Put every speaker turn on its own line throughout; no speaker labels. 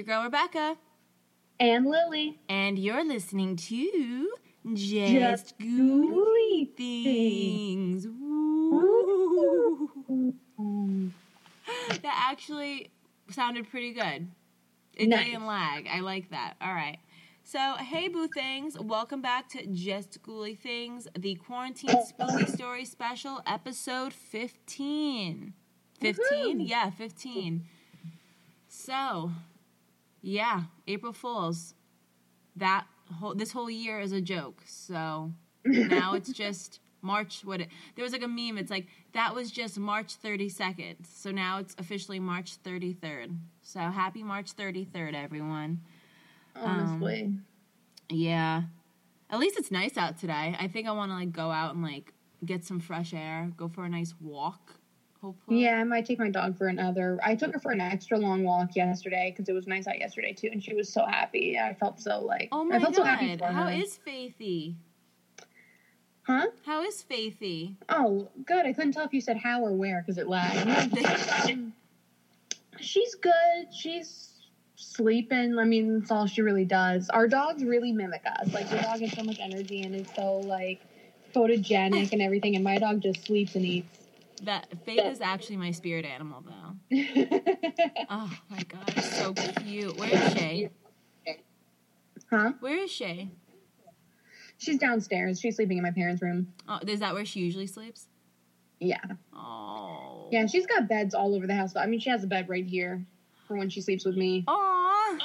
Your girl Rebecca,
And Lily.
and you're listening to Just,
Just
Gooey Things. That actually sounded pretty good. It
Nice.
didn't lag. I like that. All right. So, hey, Boo Things. Welcome back to Just Ghouly Things, the Quarantine Spooky Story Special, episode 15. 15?
Woohoo.
Yeah, 15. So, yeah, April Fools. That whole this whole year is a joke. So, now it's just March what it, there was like a meme it's like that was just March 32nd. So now it's officially March 33rd. So happy March 33rd everyone.
honestly.
Um, yeah. At least it's nice out today. I think I want to like go out and like get some fresh air, go for a nice walk. Hopefully.
yeah, I might take my dog for another. I took her for an extra long walk yesterday because it was nice out yesterday too, and she was so happy. I felt so like
Oh my
I felt so happy
god.
for
How
her.
is Faithy?
huh?
How is Faithy?
Oh, good. I couldn't tell if you said how or where because it lagged. She's good. She's sleeping. I mean, that's all she really does. Our dogs really mimic us. Like, your dog has so much energy and is so, like, photogenic and everything, and my dog just sleeps and eats.
That Faith is actually my spirit animal though. Oh my god, it's so cute. Where is Shay?
huh?
Where is Shay?
She's downstairs. She's sleeping in my parents' room.
Oh, is that where she usually sleeps?
Yeah.
Oh.
Yeah, she's got beds all over the house. I mean, she has a bed right here for when she sleeps with me.
Aw.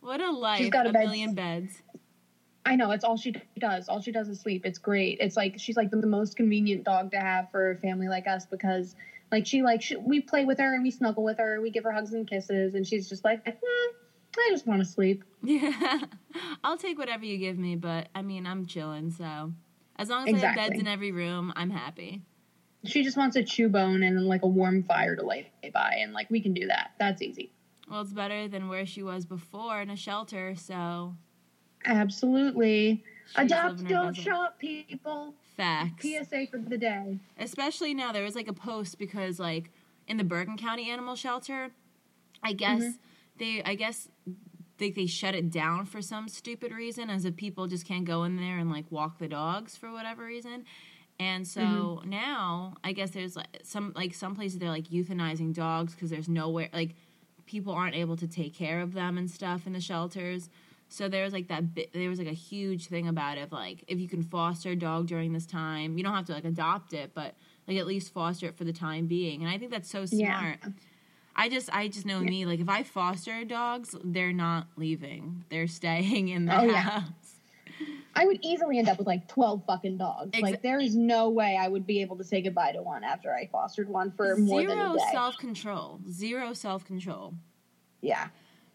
What a life.
She's got a
a
bed.
million beds.
I know it's all she does. All she does is sleep. It's great. It's like she's like the, the most convenient dog to have for a family like us because like she like she, we play with her and we snuggle with her. We give her hugs and kisses, and she's just like, eh, I just want to sleep.
Yeah. I'll take whatever you give me, but I mean, I'm chilling, so as long as I have beds in every room, I'm happy.
She just wants a chew bone and like a warm fire to lay by, and like we can do that. That's easy.
Well, it's better than where she was before in a shelter, so
Absolutely.
she's
Adopt, don't shop, people.
Facts.
PSA for the day.
especially now there was like a post because like in the Bergen County Animal Shelter, I guess
Mm-hmm.
they I guess they they shut it down for some stupid reason as if people just can't go in there and like walk the dogs for whatever reason. And so
Mm-hmm.
now I guess there's like some like some places they're like euthanizing dogs because there's nowhere like people aren't able to take care of them and stuff in the shelters. So there was like that bit, there was like a huge thing about it like if you can foster a dog during this time, you don't have to like adopt it, but like at least foster it for the time being. And I think that's so
Yeah.
smart. I just I just know me like if I foster dogs, they're not leaving. They're staying in the
Oh, yeah.
house.
I would easily end up with like 12 fucking dogs. Like, there is no way I would be able to say goodbye to one after I fostered one for more than a day.
Zero self control. Zero self control.
yeah.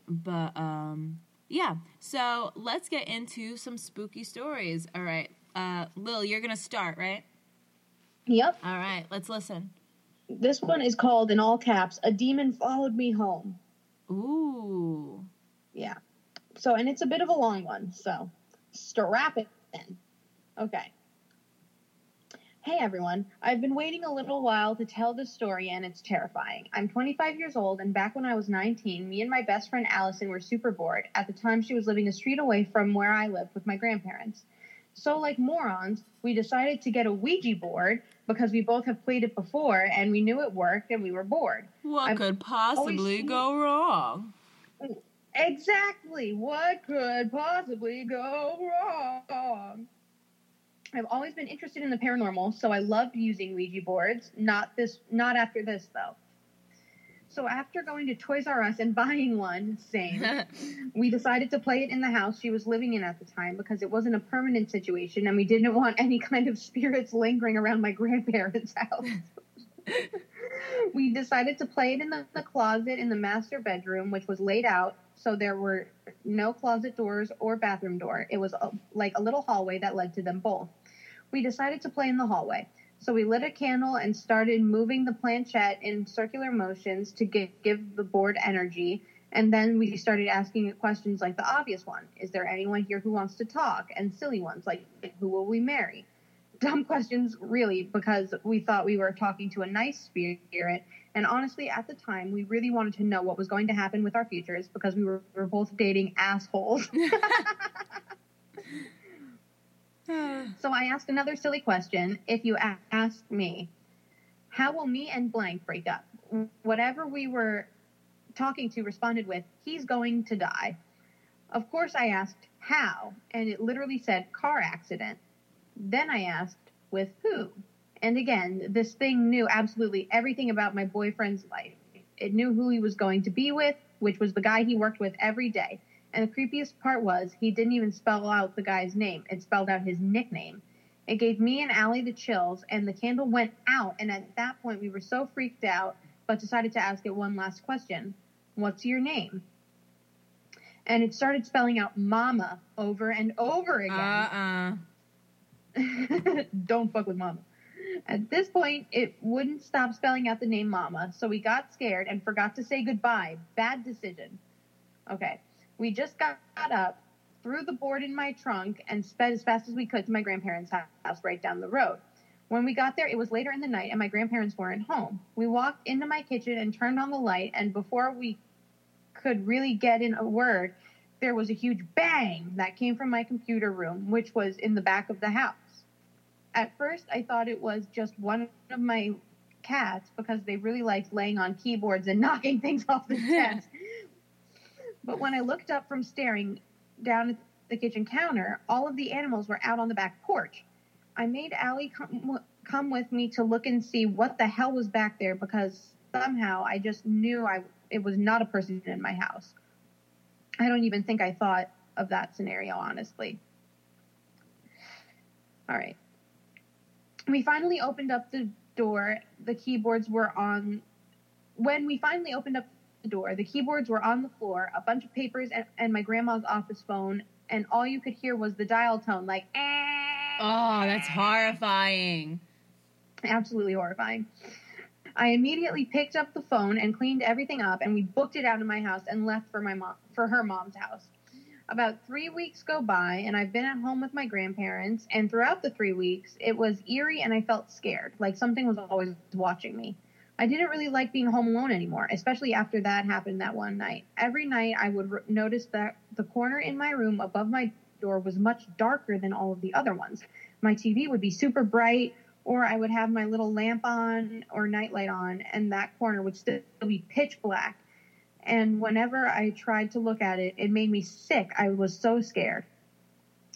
But um yeah. So let's get into some spooky stories. All right. Uh Lil, you're gonna start, right?
Yep.
All right, let's listen.
This one is called, in all caps, A Demon Followed Me Home.
Ooh.
Yeah. So, and it's a bit of a long one. So, strap it in. Okay. Hey everyone, I've been waiting a little while to tell this story and it's terrifying. I'm 25 years old and back when I was 19, me and my best friend Allison were super bored. At the time, she was living a street away from where I lived with my grandparents. So, like morons, we decided to get a Ouija board because we both have played it before and we knew it worked and we were bored.
What
I've
could possibly go wrong?
Exactly. What could possibly go wrong? I've always been interested in the paranormal, so I loved using Ouija boards. Not this not after this though. So after going to Toys R Us and buying one, same, we decided to play it in the house she was living in at the time because it wasn't a permanent situation and we didn't want any kind of spirits lingering around my grandparents' house. we decided to play it in the, the closet in the master bedroom, which was laid out so there were no closet doors or bathroom door. It was a, like a little hallway that led to them both. We decided to play in the hallway. So we lit a candle and started moving the planchette in circular motions to give, give the board energy. And then we started asking it questions like the obvious one Is there anyone here who wants to talk? And silly ones like, Who will we marry? Dumb questions, really, because we thought we were talking to a nice spirit And honestly, at the time, we really wanted to know what was going to happen with our futures because we were, we were both dating assholes. Hmm. so I asked another silly question. If you asked me, how will me and blank break up? Whatever we were talking to responded with, he's going to die. Of course, I asked how, and it literally said car accident. Then I asked, with who? And again, this thing knew absolutely everything about my boyfriend's life. It knew who he was going to be with, which was the guy he worked with every day. And the creepiest part was he didn't even spell out the guy's name, it spelled out his nickname. It gave me and Allie the chills, and the candle went out. And at that point, we were so freaked out, but decided to ask it one last question What's your name? And it started spelling out mama over and over again.
Uh uh
Don't fuck with mama. At this point, it wouldn't stop spelling out the name mama, so we got scared and forgot to say goodbye. Bad decision. Okay. We just got up, threw the board in my trunk, and sped as fast as we could to my grandparents' house right down the road. When we got there, it was later in the night and my grandparents weren't home. We walked into my kitchen and turned on the light, and before we could really get in a word, there was a huge bang that came from my computer room, which was in the back of the house. At first, I thought it was just one of my cats because they really liked laying on keyboards and knocking things off the desk. But when I looked up from staring down at the kitchen counter, all of the animals were out on the back porch. I made Allie come, come with me to look and see what the hell was back there because somehow I just knew I it was not a person in my house. I don't even think I thought of that scenario honestly. All right. We finally opened up the door. The keyboards were on when we finally opened up the door, the keyboards were on the floor, a bunch of papers and, and my grandma's office phone, and all you could hear was the dial tone like eh.
Oh, that's horrifying.
absolutely horrifying. I immediately picked up the phone and cleaned everything up, and we booked it out of my house and left for my mom for her mom's house. About three weeks go by, and I've been at home with my grandparents. And throughout the three weeks, it was eerie, and I felt scared, like something was always watching me. I didn't really like being home alone anymore, especially after that happened that one night. Every night, I would r- notice that the corner in my room above my door was much darker than all of the other ones. My TV would be super bright, or I would have my little lamp on or nightlight on, and that corner would still be pitch black. And whenever I tried to look at it, it made me sick. I was so scared.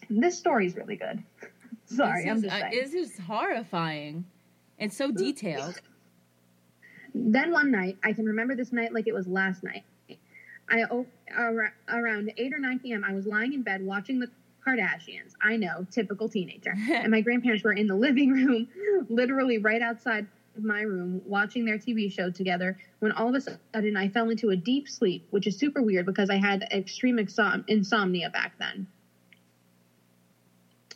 This story's really good. Sorry,
this
I'm
is,
just
uh, this is horrifying. It's so detailed.
Then one night, I can remember this night like it was last night. I around 8 or 9 p.m. I was lying in bed watching the Kardashians. I know, typical teenager. and my grandparents were in the living room, literally right outside of my room, watching their TV show together. When all of a sudden I fell into a deep sleep, which is super weird because I had extreme exom- insomnia back then.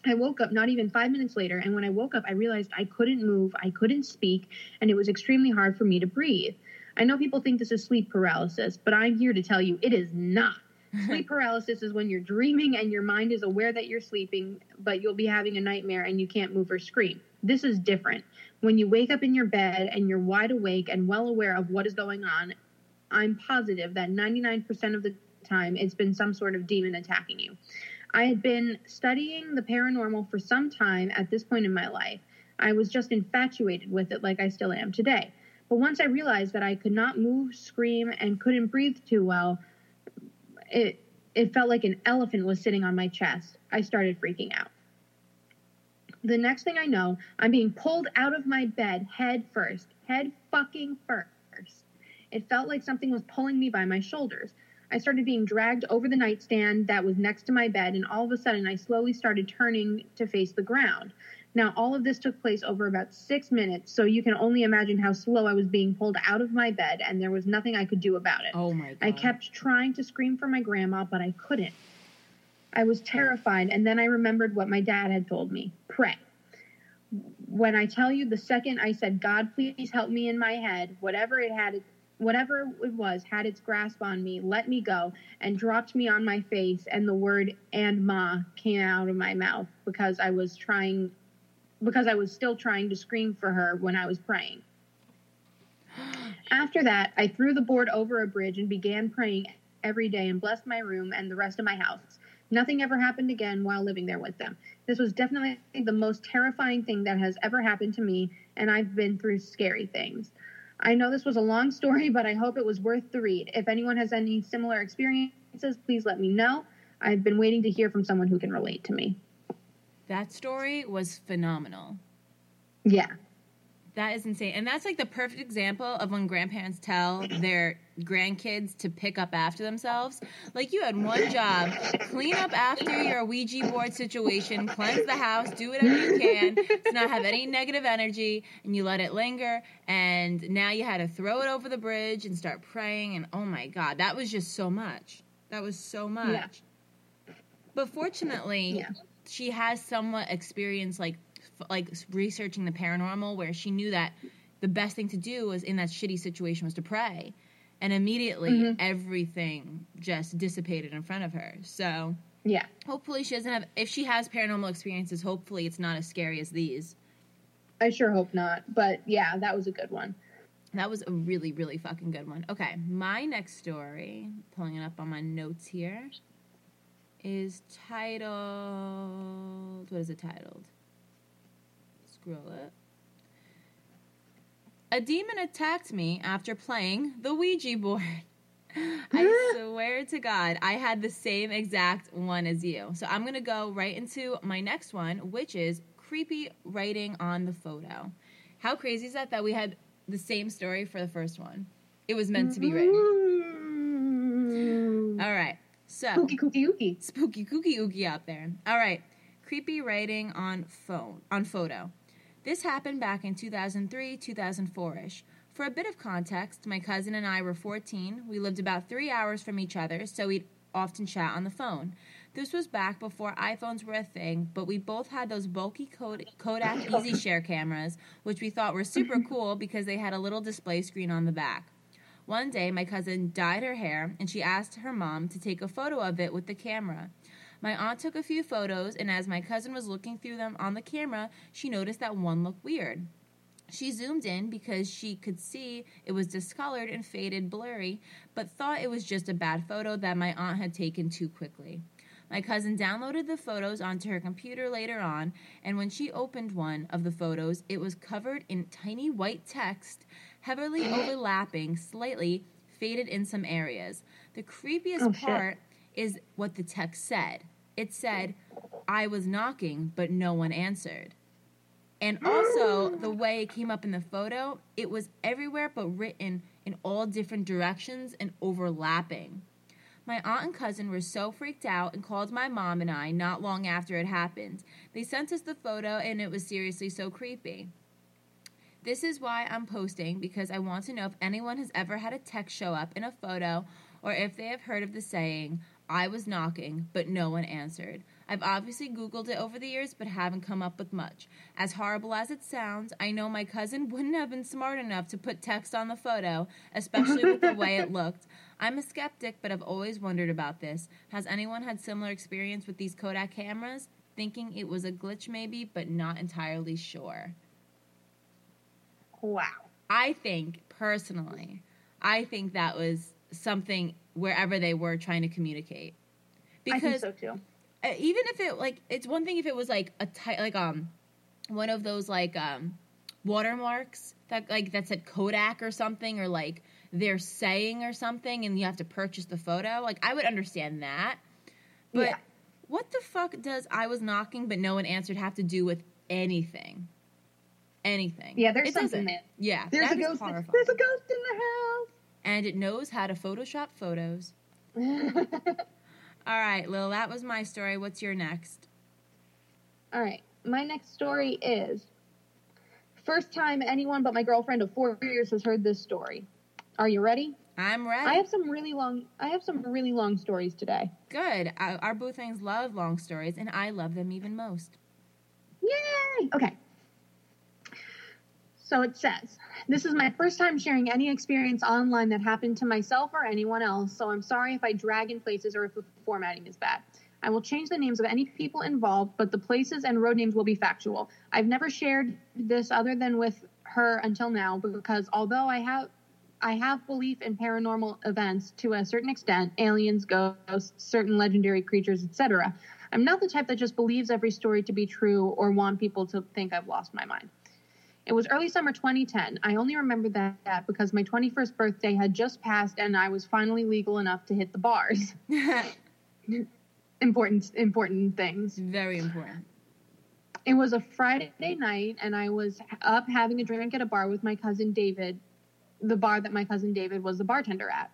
I woke up not even five minutes later, and when I woke up, I realized I couldn't move, I couldn't speak, and it was extremely hard for me to breathe. I know people think this is sleep paralysis, but I'm here to tell you it is not. Sleep paralysis is when you're dreaming and your mind is aware that you're sleeping, but you'll be having a nightmare and you can't move or scream. This is different. When you wake up in your bed and you're wide awake and well aware of what is going on, I'm positive that 99% of the time it's been some sort of demon attacking you. I had been studying the paranormal for some time at this point in my life. I was just infatuated with it like I still am today. But once I realized that I could not move, scream, and couldn't breathe too well, it it felt like an elephant was sitting on my chest. I started freaking out. The next thing I know, I'm being pulled out of my bed head first, head fucking first. It felt like something was pulling me by my shoulders. I started being dragged over the nightstand that was next to my bed, and all of a sudden, I slowly started turning to face the ground. Now, all of this took place over about six minutes, so you can only imagine how slow I was being pulled out of my bed, and there was nothing I could do about it.
Oh my god.
I kept trying to scream for my grandma, but I couldn't. I was terrified, and then I remembered what my dad had told me pray. When I tell you the second I said, God, please help me in my head, whatever it had, whatever it was, had its grasp on me, let me go, and dropped me on my face, and the word and ma came out of my mouth because I was trying, because I was still trying to scream for her when I was praying. After that, I threw the board over a bridge and began praying every day and blessed my room and the rest of my house. Nothing ever happened again while living there with them. This was definitely the most terrifying thing that has ever happened to me, and I've been through scary things. I know this was a long story, but I hope it was worth the read. If anyone has any similar experiences, please let me know. I've been waiting to hear from someone who can relate to me.
That story was phenomenal.
Yeah.
That is insane. And that's like the perfect example of when grandparents tell their grandkids to pick up after themselves. Like you had one job clean up after your Ouija board situation, cleanse the house, do whatever you can to not have any negative energy, and you let it linger. And now you had to throw it over the bridge and start praying. And oh my God, that was just so much. That was so much.
Yeah.
But fortunately,
Yeah.
she has somewhat experience like like researching the paranormal where she knew that the best thing to do was in that shitty situation was to pray and immediately
Mhm.
everything just dissipated in front of her so
Yeah.
hopefully she doesn't have if she has paranormal experiences hopefully it's not as scary as these
I sure hope not. But yeah, that was a good one.
that was a really really fucking good one okay my next story pulling it up on my notes here is titled what is it titled scroll it a demon attacked me after playing the ouija board I swear to God, I had the same exact one as you. So I'm going to go right into my next one, which is creepy writing on the photo. How crazy is that that we had the same story for the first one? It was meant to be written.
Mm.
All right. So,
Kooky kooky ooky.
spooky kooky ooky out there. All right. Creepy writing on phone on photo. This happened back in 2003, 2004ish. For a bit of context, my cousin and I were 14. We lived about three hours from each other, so we'd often chat on the phone. This was back before iPhones were a thing, but we both had those bulky Kod- Kodak EasyShare cameras, which we thought were super cool because they had a little display screen on the back. One day, my cousin dyed her hair, and she asked her mom to take a photo of it with the camera. My aunt took a few photos, and as my cousin was looking through them on the camera, she noticed that one looked weird. She zoomed in because she could see it was discolored and faded blurry, but thought it was just a bad photo that my aunt had taken too quickly. My cousin downloaded the photos onto her computer later on, and when she opened one of the photos, it was covered in tiny white text, heavily overlapping, slightly faded in some areas. The creepiest
Oh,
part is what the text said. It said, I was knocking, but no one answered. And also, the way it came up in the photo, it was everywhere but written in all different directions and overlapping. My aunt and cousin were so freaked out and called my mom and I not long after it happened. They sent us the photo, and it was seriously so creepy. This is why I'm posting because I want to know if anyone has ever had a text show up in a photo or if they have heard of the saying, I was knocking, but no one answered. I've obviously Googled it over the years, but haven't come up with much. As horrible as it sounds, I know my cousin wouldn't have been smart enough to put text on the photo, especially with the way it looked. I'm a skeptic, but I've always wondered about this. Has anyone had similar experience with these Kodak cameras? Thinking it was a glitch, maybe, but not entirely sure.
Wow.
I think personally, I think that was something wherever they were trying to communicate.
I think
Because
so too.
even if it like it's one thing if it was like a ti- like um one of those like um watermarks that like that said Kodak or something or like they're saying or something and you have to purchase the photo like I would understand that but
Yeah.
what the fuck does I was knocking but no one answered have to do with anything anything
Yeah, there's
It
something
doesn't.
there.
yeah
There's a ghost. In, there's a ghost in the
and it knows how to photoshop photos all right Lil that was my story what's your next
All right. My next story is first time anyone but my girlfriend of four years has heard this story. Are you ready?
I'm ready
I have some really long. I have some really long stories today.
Good. Uh, our, our boo things love long stories, and I love them even most.
Yay! Okay. So it says, This is my first time sharing any experience online that happened to myself or anyone else, so I'm sorry if I drag in places or if the formatting is bad. I will change the names of any people involved, but the places and road names will be factual. I've never shared this other than with her until now because although I have I have belief in paranormal events to a certain extent, aliens, ghosts, certain legendary creatures, etc. I'm not the type that just believes every story to be true or want people to think I've lost my mind. It was early summer 2010. I only remember that because my 21st birthday had just passed and I was finally legal enough to hit the bars. important important things.
Very important.
It was a Friday night and I was up having a drink at a bar with my cousin David, the bar that my cousin David was the bartender at.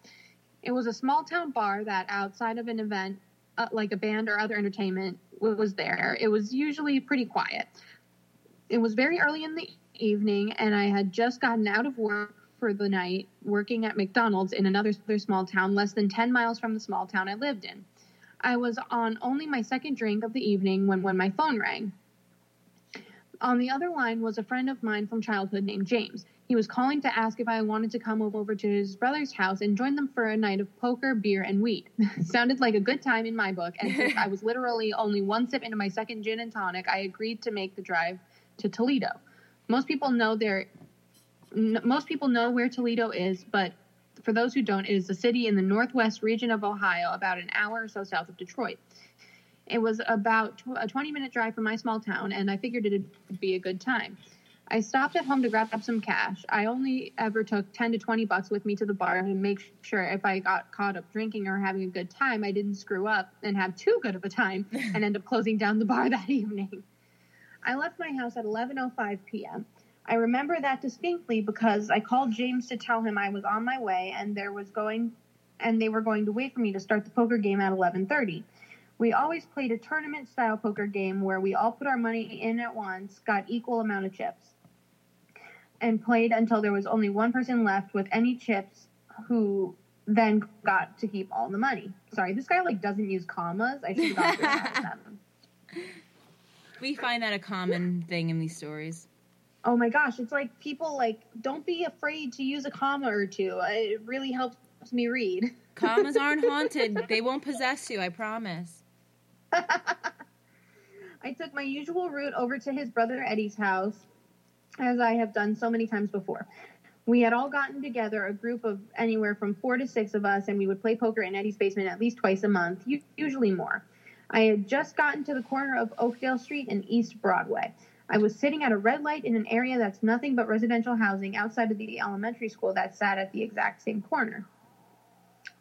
It was a small town bar that outside of an event uh, like a band or other entertainment was there. It was usually pretty quiet. It was very early in the evening, and I had just gotten out of work for the night working at McDonald's in another small town less than 10 miles from the small town I lived in. I was on only my second drink of the evening when, when my phone rang. On the other line was a friend of mine from childhood named James. He was calling to ask if I wanted to come over to his brother's house and join them for a night of poker, beer, and weed. Sounded like a good time in my book, and since I was literally only one sip into my second gin and tonic, I agreed to make the drive to Toledo. Most people know there. N- most people know where Toledo is, but for those who don't, it is a city in the northwest region of Ohio, about an hour or so south of Detroit. It was about tw- a 20 minute drive from my small town, and I figured it'd be a good time. I stopped at home to grab up some cash. I only ever took 10 to 20 bucks with me to the bar to make sure if I got caught up drinking or having a good time, I didn't screw up and have too good of a time and end up closing down the bar that evening. I left my house at 11:05 p.m. I remember that distinctly because I called James to tell him I was on my way and there was going and they were going to wait for me to start the poker game at 11:30. We always played a tournament style poker game where we all put our money in at once, got equal amount of chips, and played until there was only one person left with any chips who then got to keep all the money. Sorry, this guy like doesn't use commas. I should have got them.
We find that a common thing in these stories.
Oh my gosh, it's like people like don't be afraid to use a comma or two. Uh, it really helps me read.
Commas aren't haunted. They won't possess you, I promise.
I took my usual route over to his brother Eddie's house, as I have done so many times before. We had all gotten together, a group of anywhere from four to six of us, and we would play poker in Eddie's basement at least twice a month, usually more. I had just gotten to the corner of Oakdale Street and East Broadway. I was sitting at a red light in an area that's nothing but residential housing outside of the elementary school that sat at the exact same corner.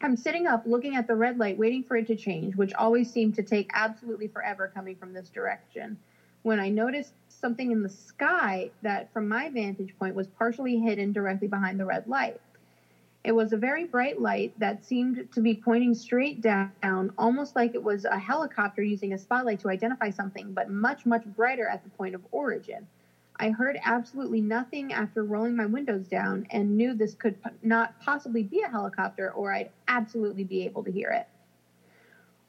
I'm sitting up looking at the red light, waiting for it to change, which always seemed to take absolutely forever coming from this direction. When I noticed something in the sky that, from my vantage point, was partially hidden directly behind the red light. It was a very bright light that seemed to be pointing straight down, almost like it was a helicopter using a spotlight to identify something, but much, much brighter at the point of origin. I heard absolutely nothing after rolling my windows down and knew this could not possibly be a helicopter or I'd absolutely be able to hear it.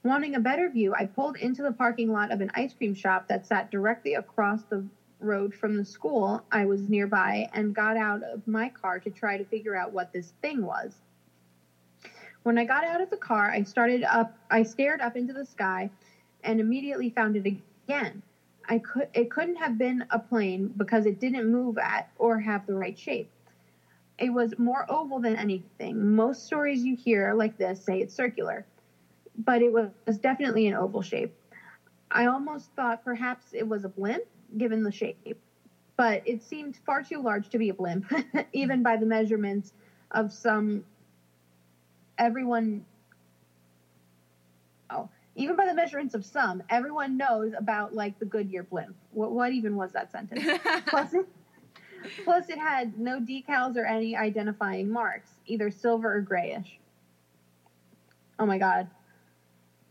Wanting a better view, I pulled into the parking lot of an ice cream shop that sat directly across the road from the school I was nearby and got out of my car to try to figure out what this thing was. When I got out of the car, I started up I stared up into the sky and immediately found it again. I could it couldn't have been a plane because it didn't move at or have the right shape. It was more oval than anything. Most stories you hear like this say it's circular, but it was definitely an oval shape. I almost thought perhaps it was a blimp given the shape, but it seemed far too large to be a blimp, even by the measurements of some. Everyone. Oh, even by the measurements of some, everyone knows about like the Goodyear blimp. What what even was that sentence? plus, it, plus, it had no decals or any identifying marks, either silver or grayish. Oh my god.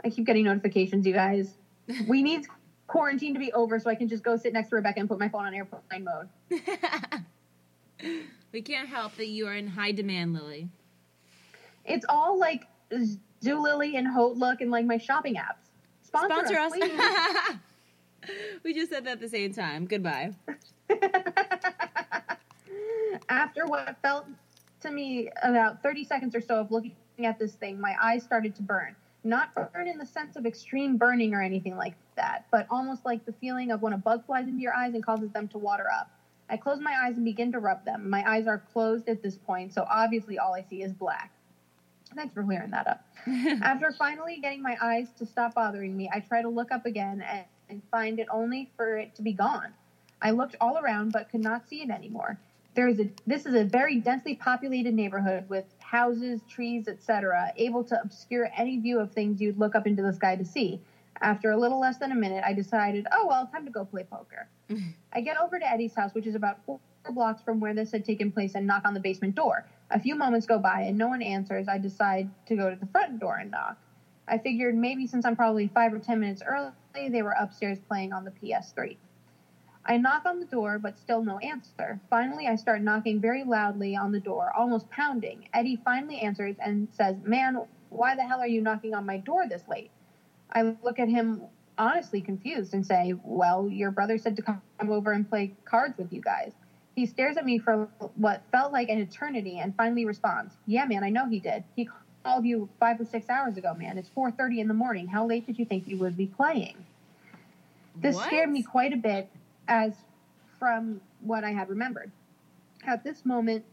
I keep getting notifications, you guys. We need quarantine to be over so I can just go sit next to Rebecca and put my phone on airplane mode.
we can't help that you are in high demand, Lily.
It's all like Zulily and Hotlook and like my shopping apps. Sponsor,
Sponsor
us.
us. we just said that at the same time. Goodbye.
After what felt to me about 30 seconds or so of looking at this thing, my eyes started to burn. Not burn in the sense of extreme burning or anything like that, but almost like the feeling of when a bug flies into your eyes and causes them to water up. I close my eyes and begin to rub them. My eyes are closed at this point, so obviously all I see is black. Thanks for clearing that up. After finally getting my eyes to stop bothering me, I try to look up again and, and find it only for it to be gone. I looked all around but could not see it anymore. There is a this is a very densely populated neighborhood with houses, trees, etc., able to obscure any view of things you'd look up into the sky to see. After a little less than a minute, I decided, oh well, time to go play poker. I get over to Eddie's house, which is about four blocks from where this had taken place, and knock on the basement door. A few moments go by and no one answers. I decide to go to the front door and knock. I figured maybe since I'm probably five or ten minutes early, they were upstairs playing on the PS3. I knock on the door, but still no answer. Finally, I start knocking very loudly on the door, almost pounding. Eddie finally answers and says, Man, why the hell are you knocking on my door this late? I look at him honestly confused and say, Well, your brother said to come over and play cards with you guys. He stares at me for what felt like an eternity and finally responds, "Yeah, man, I know he did. He called you 5 or 6 hours ago, man. It's 4:30 in the morning. How late did you think you would be playing?" This
What?
scared me quite a bit as from what I had remembered. At this moment,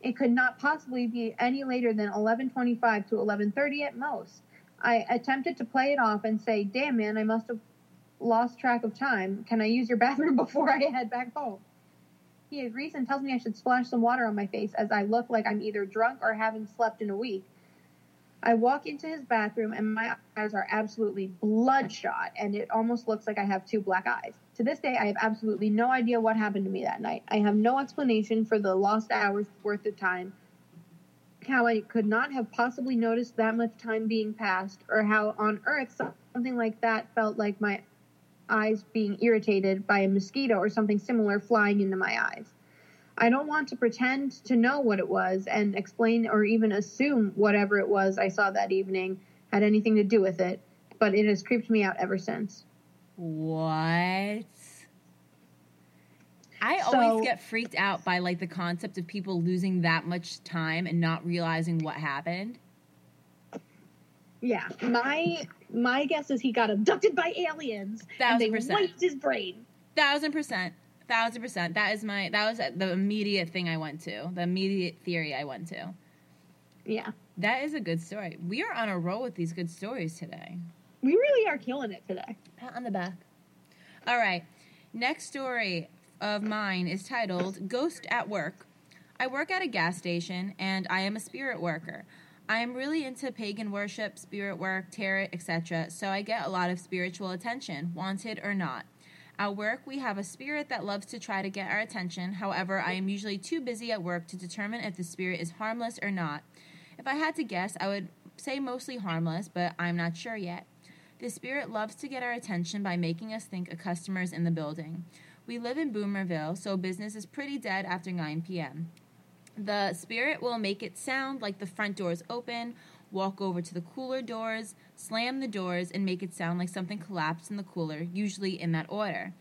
it could not possibly be any later than 11:25 to 11:30 at most. I attempted to play it off and say, "Damn, man, I must have lost track of time. Can I use your bathroom before I head back home?" He agrees and tells me I should splash some water on my face as I look like I'm either drunk or haven't slept in a week. I walk into his bathroom and my eyes are absolutely bloodshot and it almost looks like I have two black eyes. To this day, I have absolutely no idea what happened to me that night. I have no explanation for the lost hours worth of time, how I could not have possibly noticed that much time being passed, or how on earth something like that felt like my eyes being irritated by a mosquito or something similar flying into my eyes. I don't want to pretend to know what it was and explain or even assume whatever it was I saw that evening had anything to do with it, but it has creeped me out ever since.
What? I
So-
always get freaked out by like the concept of people losing that much time and not realizing what happened.
Yeah, my my guess is he got abducted by aliens and they
percent.
wiped his brain.
Thousand percent. Thousand percent. That is my that was the immediate thing I went to. The immediate theory I went to.
Yeah,
That is a good story. We are on a roll with these good stories today.
We really are killing it today.
Pat on the back. All right. Next story of mine is titled Ghost at Work. I work at a gas station and I am a spirit worker. I am really into pagan worship, spirit work, tarot, etc., so I get a lot of spiritual attention, wanted or not. At work, we have a spirit that loves to try to get our attention. However, I am usually too busy at work to determine if the spirit is harmless or not. If I had to guess, I would say mostly harmless, but I'm not sure yet. The spirit loves to get our attention by making us think a customer is in the building. We live in Boomerville, so business is pretty dead after 9 p.m. The spirit will make it sound like the front doors open, walk over to the cooler doors, slam the doors, and make it sound like something collapsed in the cooler, usually in that order.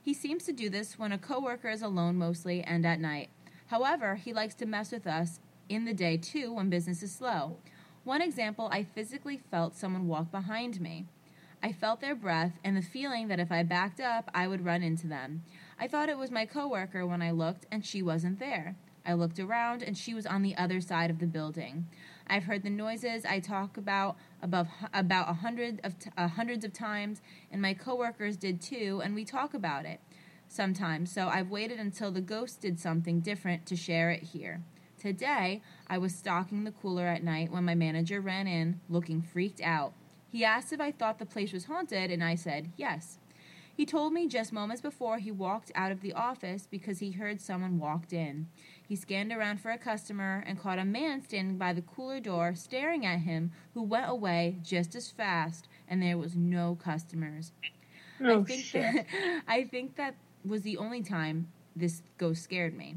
He seems to do this when a coworker is alone mostly and at night. However, he likes to mess with us in the day too when business is slow. One example, I physically felt someone walk behind me. I felt their breath and the feeling that if I backed up, I would run into them. I thought it was my coworker when I looked and she wasn't there. I looked around and she was on the other side of the building. I've heard the noises I talk about above about a hundred of uh, hundreds of times, and my coworkers did too, and we talk about it sometimes. So I've waited until the ghost did something different to share it here. Today, I was stocking the cooler at night when my manager ran in, looking freaked out. He asked if I thought the place was haunted, and I said yes. He told me just moments before he walked out of the office because he heard someone walked in. He scanned around for a customer and caught a man standing by the cooler door staring at him who went away just as fast and there was no customers.
Oh
I think
shit!
That, I think that was the only time this ghost scared me.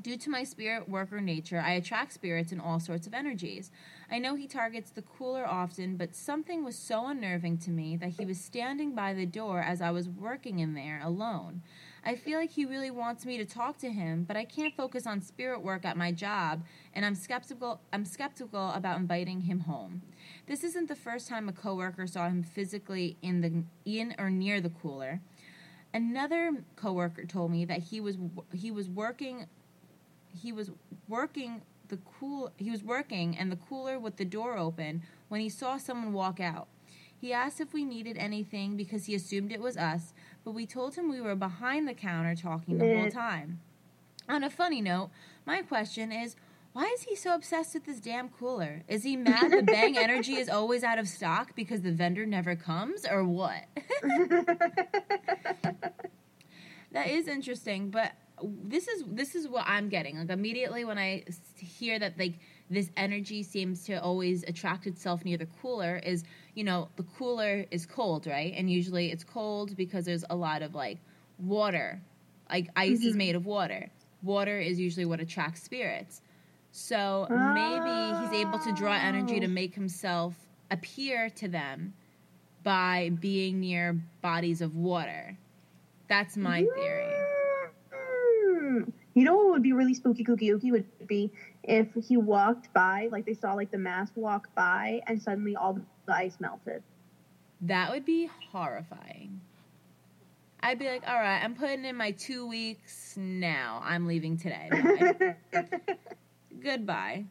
Due to my spirit worker nature, I attract spirits in all sorts of energies. I know he targets the cooler often, but something was so unnerving to me that he was standing by the door as I was working in there alone. I feel like he really wants me to talk to him, but I can't focus on spirit work at my job, and I'm skeptical I'm skeptical about inviting him home. This isn't the first time a coworker saw him physically in the in or near the cooler. another coworker told me that he was he was working he was working the cool he was working and the cooler with the door open when he saw someone walk out. He asked if we needed anything because he assumed it was us, but we told him we were behind the counter talking the whole
Eh.
time. On a funny note, my question is why is he so obsessed with this damn cooler? Is he mad that Bang Energy is always out of stock because the vendor never comes, or what? that is interesting, but this is this is what I'm getting. Like immediately when I hear that like this energy seems to always attract itself near the cooler is, you know, the cooler is cold, right? And usually it's cold because there's a lot of like water. Like ice is
Mhm.
made of water. Water is usually what attracts spirits. So maybe he's able to draw energy to
Oh.
make himself appear to them by being near bodies of water. That's my theory.
You know what would be really spooky kooky ooky would be if he walked by, like they saw like the mask walk by, and suddenly all the ice melted.
That would be horrifying. I'd be like, all right, I'm putting in my two weeks now. I'm leaving today. Goodbye.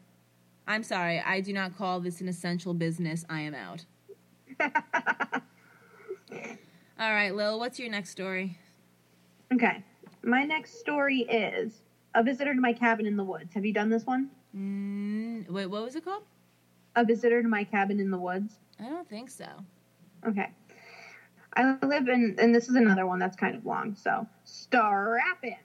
I'm sorry. I do not call this an essential business. I am out. All right, Lil, what's your next story?
okay, my next story is a visitor to my cabin in the woods. Have you done this one?
Mm, wait, what was it called?
A visitor to my cabin in the woods.
I don't think so.
Okay. I live in, and this is another one that's kind of long, so strap in.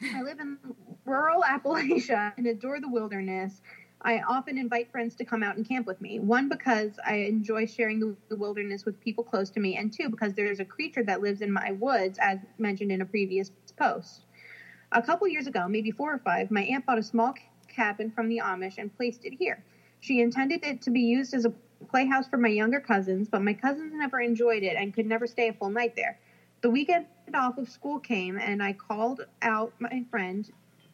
I live in rural Appalachia and adore the wilderness. I often invite friends to come out and camp with me. One, because I enjoy sharing the, wilderness with people close to me, and two, because there's a creature that lives in my woods, as mentioned in a previous post. A couple years ago, maybe four or five, my aunt bought a small cabin from the Amish and placed it here. She intended it to be used as a playhouse for my younger cousins, but my cousins never enjoyed it and could never stay a full night there. The weekend off of school came, and I called out my friend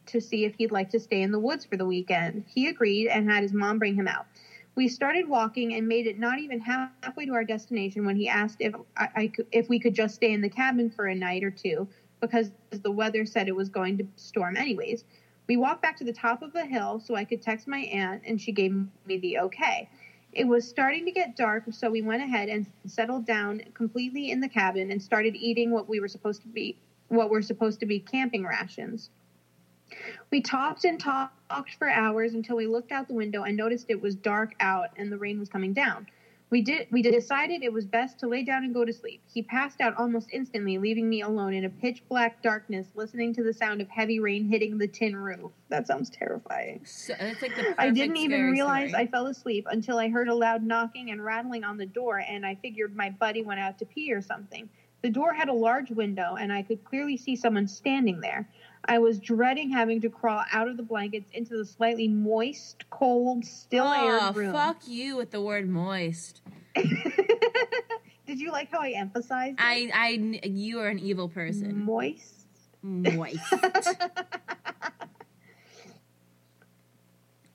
to see if he'd like to stay in the woods for the weekend. He agreed and had his mom bring him out. We started walking and made it not even halfway to our destination when he asked if I, I could, if we could just stay in the cabin for a night or two because the weather said it was going to storm anyways. We walked back to the top of the hill so I could text my aunt, and she gave me the okay. It was starting to get dark, so we went ahead and settled down completely in the cabin and started eating what we were supposed to be what were supposed to be camping rations. We talked and talked for hours until we looked out the window and noticed it was dark out and the rain was coming down. We did we decided it was best to lay down and go to sleep. He passed out almost instantly, leaving me alone in a pitch black darkness, listening to the sound of heavy rain hitting the tin roof. That sounds terrifying.
So, it's like the
I didn't even realize
story.
I fell asleep until I heard a loud knocking and rattling on the door, and I figured my buddy went out to pee or something. The door had a large window, and I could clearly see someone standing there. I was dreading having to crawl out of the blankets into the slightly moist, cold, still
oh,
aired room.
fuck you with the word moist.
Did you like how I emphasized? it?
I, I, you are an evil person.
moist.
Moist.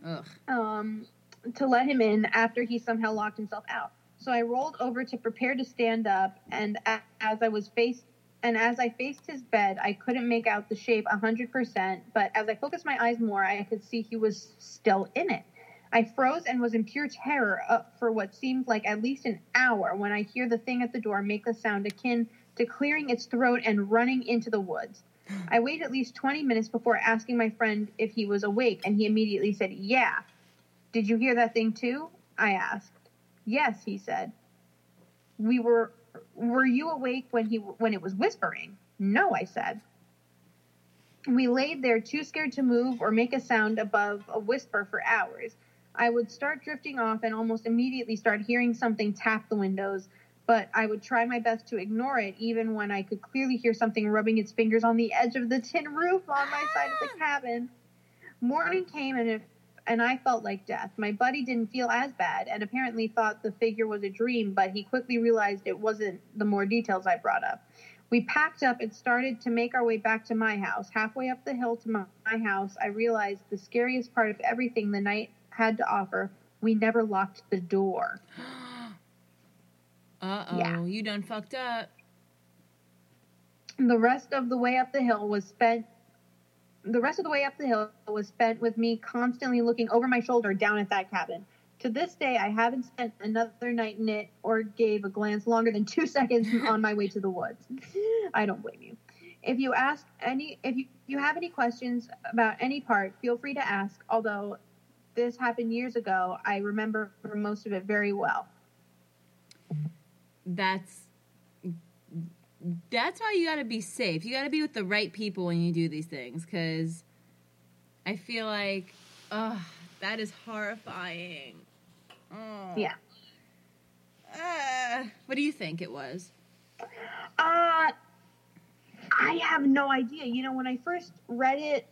Ugh.
um, to let him in after he somehow locked himself out. So I rolled over to prepare to stand up, and as I was faced, and as I faced his bed, I couldn't make out the shape a hundred percent. But as I focused my eyes more, I could see he was still in it. I froze and was in pure terror uh, for what seemed like at least an hour when I hear the thing at the door make a sound akin to clearing its throat and running into the woods. I waited at least 20 minutes before asking my friend if he was awake, and he immediately said, Yeah. Did you hear that thing too? I asked. Yes, he said. We were were you awake when he when it was whispering? No, I said. We laid there too scared to move or make a sound above a whisper for hours. I would start drifting off and almost immediately start hearing something tap the windows, but I would try my best to ignore it even when I could clearly hear something rubbing its fingers on the edge of the tin roof on my side of the ah! cabin. Morning came and it and I felt like death. My buddy didn't feel as bad and apparently thought the figure was a dream, but he quickly realized it wasn't the more details I brought up. We packed up and started to make our way back to my house. Halfway up the hill to my, my house, I realized the scariest part of everything the night had to offer we never locked the door.
Uh oh,
Yeah.
you done fucked up.
The rest of the way up the hill was spent. The rest of the way up the hill was spent with me constantly looking over my shoulder down at that cabin. To this day, I haven't spent another night in it or gave a glance longer than two seconds on my way to the woods. I don't blame you. If you ask any, if you, you have any questions about any part, feel free to ask. Although this happened years ago, I remember most of it very well.
That's that's why you got to be safe. You got to be with the right people when you do these things cuz I feel like oh, that is horrifying. Oh.
Yeah.
Uh, what do you think it was?
Uh, I have no idea. You know, when I first read it,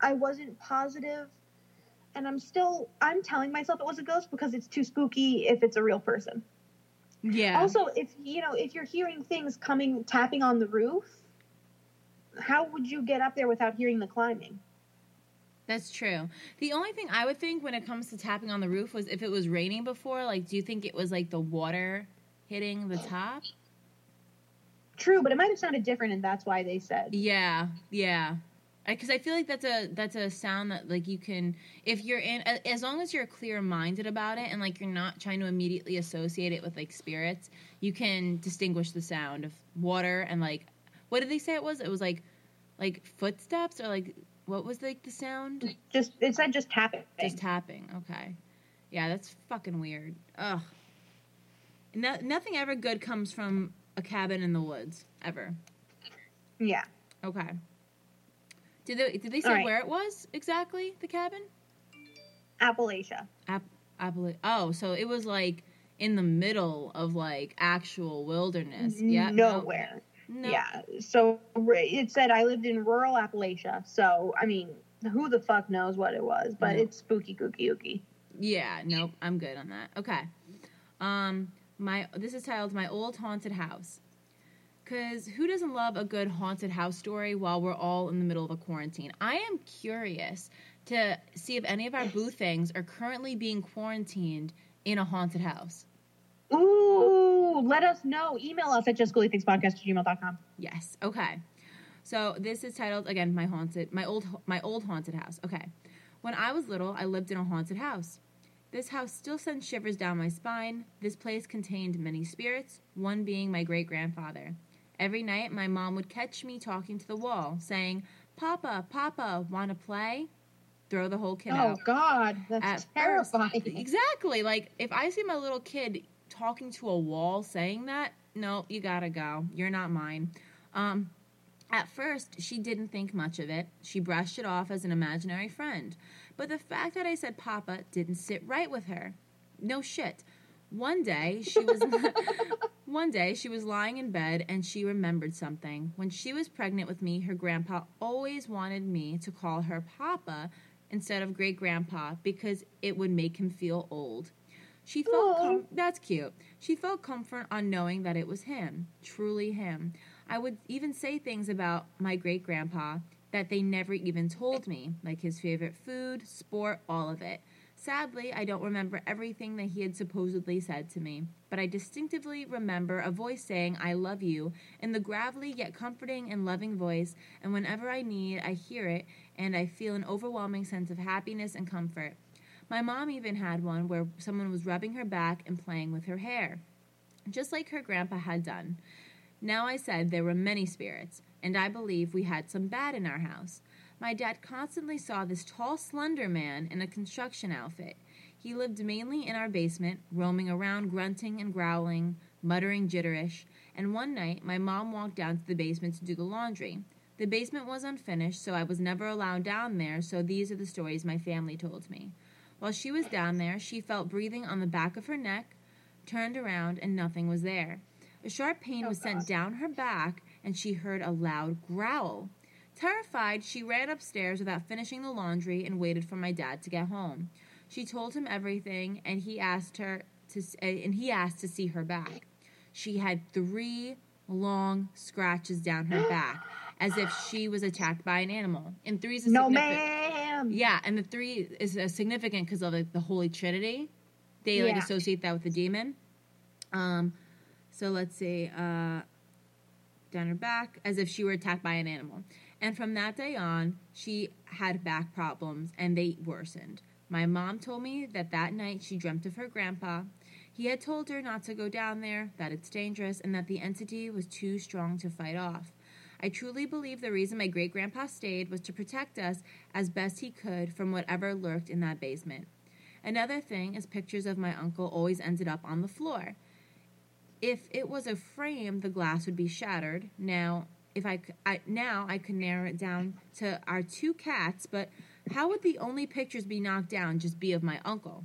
I wasn't positive, and I'm still I'm telling myself it was a ghost because it's too spooky if it's a real person.
Yeah.
Also, if you know, if you're hearing things coming tapping on the roof, how would you get up there without hearing the climbing?
That's true. The only thing I would think when it comes to tapping on the roof was if it was raining before, like do you think it was like the water hitting the top?
True, but it might have sounded different, and that's why they said.
Yeah, yeah. Because I feel like that's a that's a sound that like you can if you're in as long as you're clear minded about it and like you're not trying to immediately associate it with like spirits, you can distinguish the sound of water and like what did they say it was? It was like like footsteps or like what was like the sound?
Just it said just tapping.
Just tapping. Okay. Yeah, that's fucking weird. Ugh. No, nothing ever good comes from a cabin in the woods ever.
Yeah.
Okay. Did they did they say
right.
where it was exactly the cabin?
Appalachia.
App, Appala- Oh, so it was like in the middle of like actual wilderness. Yeah.
Nowhere.
No.
Yeah. So it said I lived in rural Appalachia. So I mean, who the fuck knows what it was? But
No.
it's spooky, kooky, ooky.
Yeah, nope, I'm good on that. Okay. Um my this is titled My Old Haunted House. Cuz who doesn't love a good haunted house story while we're all in the middle of a quarantine? I am curious to see if any of our boo things are currently being quarantined in a haunted house.
Ooh, let us know. Email us at justghoulythingspodcast
Yes. Okay. So this is titled again my haunted my old my old haunted house. Okay. When I was little, I lived in a haunted house. This house still sends shivers down my spine. This place contained many spirits, one being my great grandfather. Every night, my mom would catch me talking to the wall, saying, Papa, Papa, want to play? Throw the whole kid
Oh
out.
God, that's
At first.
terrifying.
Exactly. Like, if I see my little kid talking to a wall saying that, no, you gotta go. You're not mine. Um, at first, she didn't think much of it. She brushed it off as an imaginary friend. But the fact that I said Papa didn't sit right with her. No shit. One day, she was One day, she was lying in bed and she remembered something. When she was pregnant with me, her grandpa always wanted me to call her Papa instead of great grandpa because it would make him feel old. She felt com- that's cute. She felt comfort on knowing that it was him, truly him. I would even say things about my great grandpa that they never even told me, like his favorite food, sport, all of it. Sadly, I don't remember everything that he had supposedly said to me, but I distinctively remember a voice saying, I love you, in the gravelly yet comforting and loving voice, and whenever I need, I hear it, and I feel an overwhelming sense of happiness and comfort. My mom even had one where someone was rubbing her back and playing with her hair, just like her grandpa had done. Now I said there were many spirits, and I believe we had some bad in our house. My dad constantly saw this tall, slender man in a construction outfit. He lived mainly in our basement, roaming around, grunting and growling, muttering jitterish. And one night, my mom walked down to the basement to do the laundry. The basement was unfinished, so I was never allowed down there, so these are the stories my family told me. While she was down there, she felt breathing on the back of her neck, turned around, and nothing was there. A sharp pain
Oh,
was sent
God.
down her back, and she heard a loud growl. Terrified, she ran upstairs without finishing the laundry and waited for my dad to get home. She told him everything, and he asked her to, uh, and he asked to see her back. She had three long scratches down her back, as if she was attacked by an animal. And three's a
No, ma'am.
yeah, and the three is significant because of like, the Holy Trinity. They like associate that with the demon. Um, so let's see. Uh, down her back as if she were attacked by an animal. And from that day on, she had back problems and they worsened. My mom told me that that night she dreamt of her grandpa. He had told her not to go down there, that it's dangerous, and that the entity was too strong to fight off. I truly believe the reason my great grandpa stayed was to protect us as best he could from whatever lurked in that basement. Another thing is pictures of my uncle always ended up on the floor. If it was a frame, the glass would be shattered. Now, if I now I could narrow it down to our two cats, but how would the only pictures be knocked down just be of my uncle?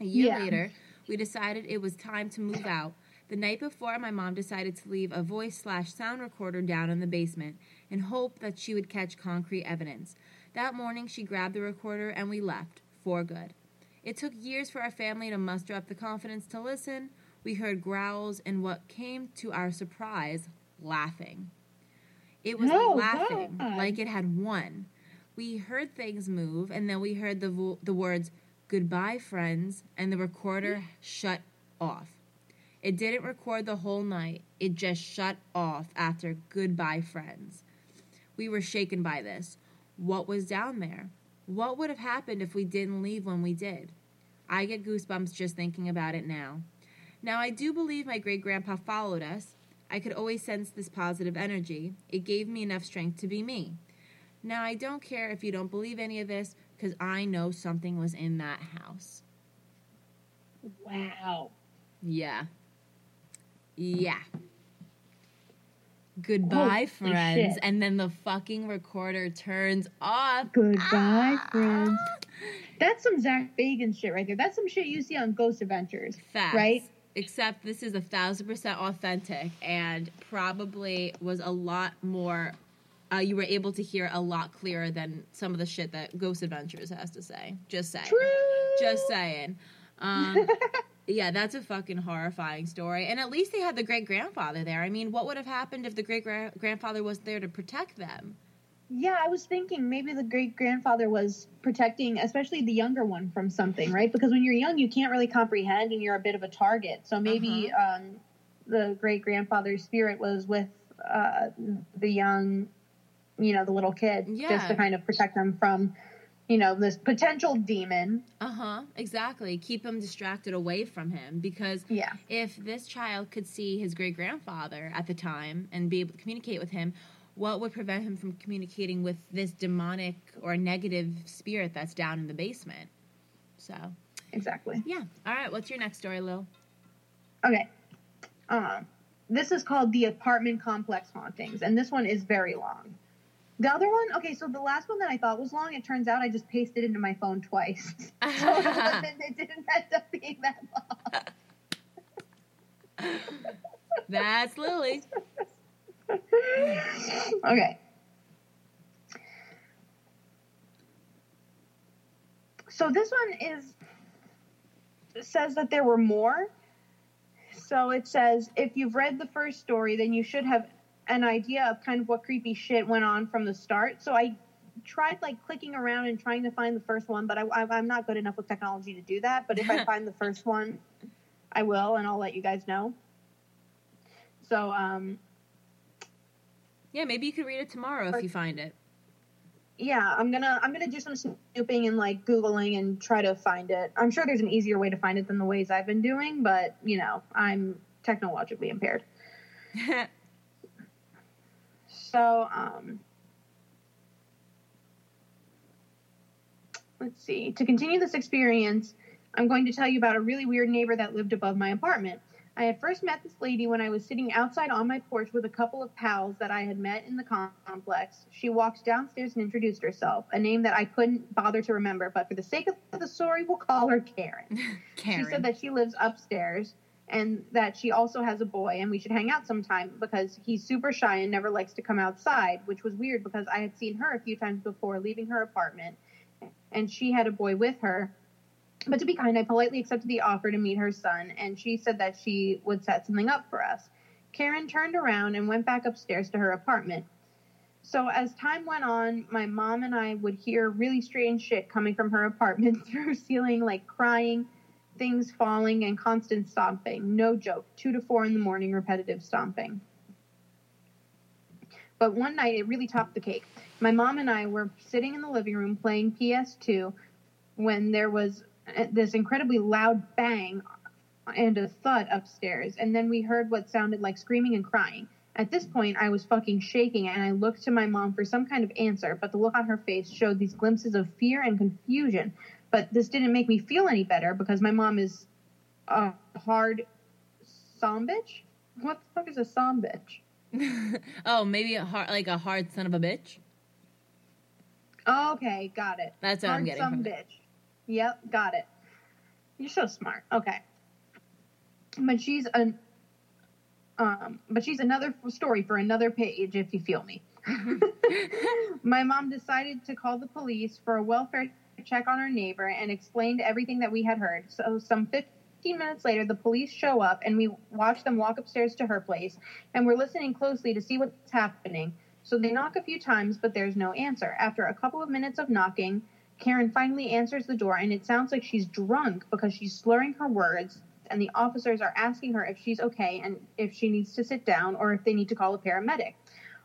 A year
Yeah.
later, we decided it was time to move out. The night before, my mom decided to leave a voice slash sound recorder down in the basement in hope that she would catch concrete evidence. That morning, she grabbed the recorder and we left for good. It took years for our family to muster up the confidence to listen. We heard growls and what came to our surprise, laughing. It was
Oh,
laughing
God.
like it had won. We heard things move, and then we heard the vo- the words "Goodbye, friends," and the recorder mm. shut off. It didn't record the whole night. It just shut off after "Goodbye, friends." We were shaken by this. What was down there? What would have happened if we didn't leave when we did? I get goosebumps just thinking about it now. Now, I do believe my great grandpa followed us. I could always sense this positive energy. It gave me enough strength to be me. Now, I don't care if you don't believe any of this because I know something was in that house.
Wow.
Yeah. Yeah. Goodbye, friends.
shit.
And then the fucking recorder turns off.
Goodbye,
Ah!
friends. That's some Zak Bagans shit right there. That's some shit you see on Ghost Adventures.
Facts.
Right?
Except this is a thousand percent authentic and probably was a lot more. Uh, you were able to hear a lot clearer than some of the shit that Ghost Adventures has to say. Just saying.
True.
Just saying. Um, yeah, that's a fucking horrifying story. And at least they had the great grandfather there. I mean, what would have happened if the great grandfather wasn't there to protect them?
Yeah, I was thinking maybe the great grandfather was protecting, especially the younger one, from something, right? Because when you're young, you can't really comprehend, and you're a bit of a target. So maybe
Uh-huh.
um, the great grandfather's spirit was with uh, the young, you know, the little kid, just to kind of protect them from, you know, this potential demon.
Uh huh. Exactly. Keep him distracted away from him because
Yeah,
if this child could see his great grandfather at the time and be able to communicate with him, what would prevent him from communicating with this demonic or negative spirit that's down in the basement? So,
exactly.
yeah. All right. What's your next story, Lil?
Okay. Um, this is called the apartment complex hauntings, and this one is very long. The other one, okay, so the last one that I thought was long, it turns out I just pasted into my phone twice. so it, it didn't end up being that long.
That's Lily.
okay. So this one is says that there were more. So it says if you've read the first story, then you should have an idea of kind of what creepy shit went on from the start. So I tried like clicking around and trying to find the first one, but I, I, I'm not good enough with technology to do that. But if I find the first one, I will, and I'll let you guys know. So um,
Yeah, maybe you could read it tomorrow if you find it.
yeah i'm gonna i'm gonna do some snooping and like googling and try to find it. I'm sure there's an easier way to find it than the ways i've been doing but you know i'm technologically impaired. So um let's see. To continue this experience i'm going to tell you about a really weird neighbor that lived above my apartment I had first met this lady when I was sitting outside on my porch with a couple of pals that I had met in the complex. She walked downstairs and introduced herself, a name that I couldn't bother to remember, but for the sake of the story, we'll call her Karen.
Karen.
She said that she lives upstairs and that she also has a boy and we should hang out sometime because he's super shy and never likes to come outside, which was weird because I had seen her a few times before leaving her apartment and she had a boy with her. But to be kind, I politely accepted the offer to meet her son, and she said that she would set something up for us. Karen turned around and went back upstairs to her apartment. So as time went on, my mom and I would hear really strange shit coming from her apartment through ceiling, like crying, things falling, and constant stomping. No joke. Two to four in the morning, repetitive stomping. But one night it really topped the cake. My mom and I were sitting in the living room playing PS2 when there was Uh, this incredibly loud bang and a thud upstairs, and then we heard what sounded like screaming and crying. At this point, I was fucking shaking, and I looked to my mom for some kind of answer, but the look on her face showed these glimpses of fear and confusion. But this didn't make me feel any better because my mom is a hard som bitch. What the fuck is a som bitch?
oh, maybe a hard, like a hard son of a bitch.
Okay, got it.
That's what
hard
I'm getting
some
from it.
Yep, got it. You're so smart. Okay, but she's an um, but she's another story for another page if you feel me. My mom decided to call the police for a welfare check on our neighbor and explained everything that we had heard. So some 15 minutes later, the police show up and we watch them walk upstairs to her place and we're listening closely to see what's happening. So they knock a few times, but there's no answer. After a couple of minutes of knocking, Karen finally answers the door and it sounds like she's drunk because she's slurring her words and the officers are asking her if she's okay and if she needs to sit down or if they need to call a paramedic.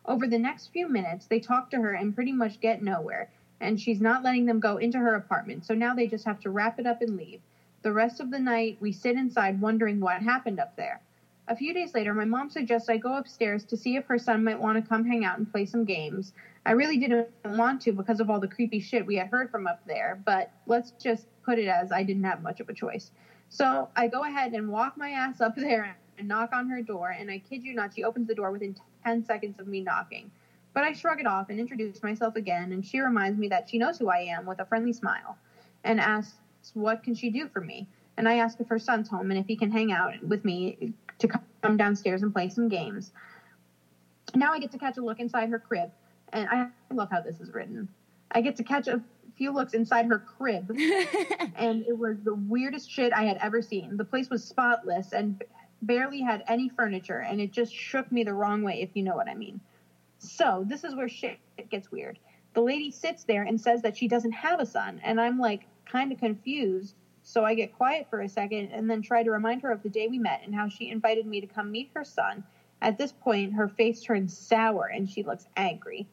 Over the next few minutes, they talk to her and pretty much get nowhere, and she's not letting them go into her apartment, so now they just have to wrap it up and leave. The rest of the night, we sit inside wondering what happened up there. A few days later, my mom suggests I go upstairs to see if her son might want to come hang out and play some games. I really didn't want to because of all the creepy shit we had heard from up there, but let's just put it as I didn't have much of a choice. So I go ahead and walk my ass up there and knock on her door, and I kid you not, she opens the door within 10 seconds of me knocking. But I shrug it off and introduce myself again, and she reminds me that she knows who I am with a friendly smile and asks what can she do for me. And I ask if her son's home and if he can hang out with me to come downstairs and play some games. Now I get to catch a look inside her crib, and I love how this is written. I get to catch a few looks inside her crib, and it was the weirdest shit I had ever seen. The place was spotless and barely had any furniture, and it just shook me the wrong way, if you know what I mean. So, this is where shit gets weird. The lady sits there and says that she doesn't have a son, and I'm like kind of confused. So I get quiet for a second and then try to remind her of the day we met and how she invited me to come meet her son. At this point, her face turns sour and she looks angry.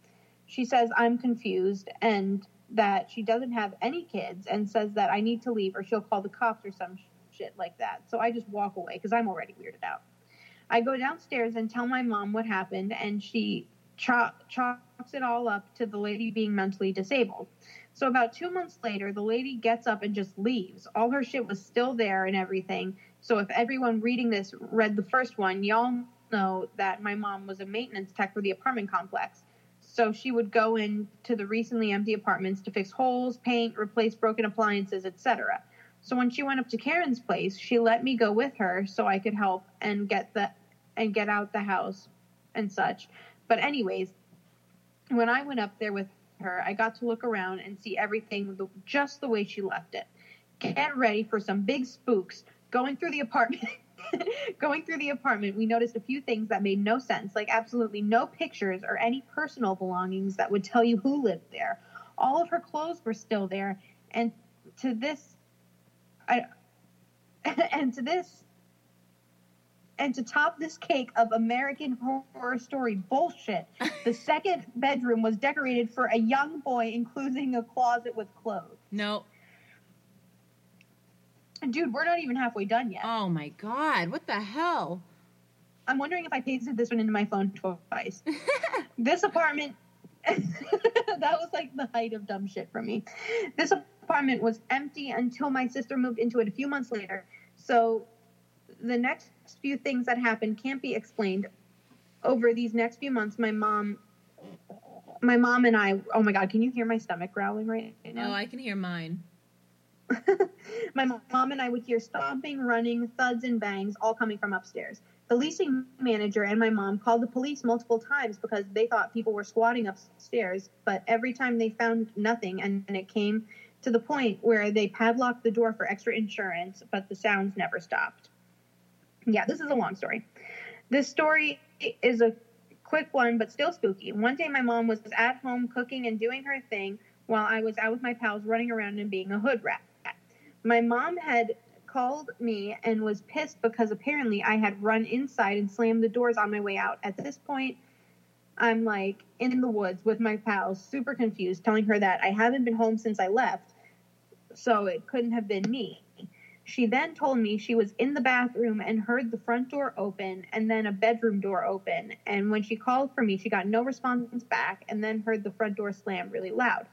She says I'm confused and that she doesn't have any kids and says that I need to leave or she'll call the cops or some shit like that. So I just walk away because I'm already weirded out. I go downstairs and tell my mom what happened, and she chalk, chalks it all up to the lady being mentally disabled. So about two months later, the lady gets up and just leaves. All her shit was still there and everything. So if everyone reading this read the first one, y'all know that my mom was a maintenance tech for the apartment complex. So she would go into the recently empty apartments to fix holes, paint, replace broken appliances, etc. So when she went up to Karen's place, she let me go with her so I could help and get the and get out the house and such. But anyways, when I went up there with her, I got to look around and see everything just the way she left it. Get ready for some big spooks going through the apartment. going through the apartment, we noticed a few things that made no sense, like absolutely no pictures or any personal belongings that would tell you who lived there. All of her clothes were still there, and to this, I, and to this, and to top this cake of American Horror Story bullshit, the second bedroom was decorated for a young boy, including a closet with clothes.
no.
Dude, we're not even halfway done yet.
Oh my god. What the hell?
I'm wondering if I pasted this one into my phone twice. this apartment, that was like the height of dumb shit for me. This apartment was empty until my sister moved into it a few months later. So the next few things that happened can't be explained. Over these next few months, my mom, my mom and I, oh my God, can you hear my stomach growling right now?
Oh, I can hear mine.
my mom and I would hear stomping, running, thuds, and bangs all coming from upstairs. The leasing manager and my mom called the police multiple times because they thought people were squatting upstairs, but every time they found nothing, and, and it came to the point where they padlocked the door for extra insurance, but the sounds never stopped. Yeah, this is a long story. This story is a quick one, but still spooky. One day, my mom was at home cooking and doing her thing while I was out with my pals running around and being a hood rat. My mom had called me and was pissed because apparently I had run inside and slammed the doors on my way out. At this point, I'm like in the woods with my pals, super confused, telling her that I haven't been home since I left, so it couldn't have been me. She then told me she was in the bathroom and heard the front door open and then a bedroom door open. And when she called for me, she got no response back and then heard the front door slam really loud.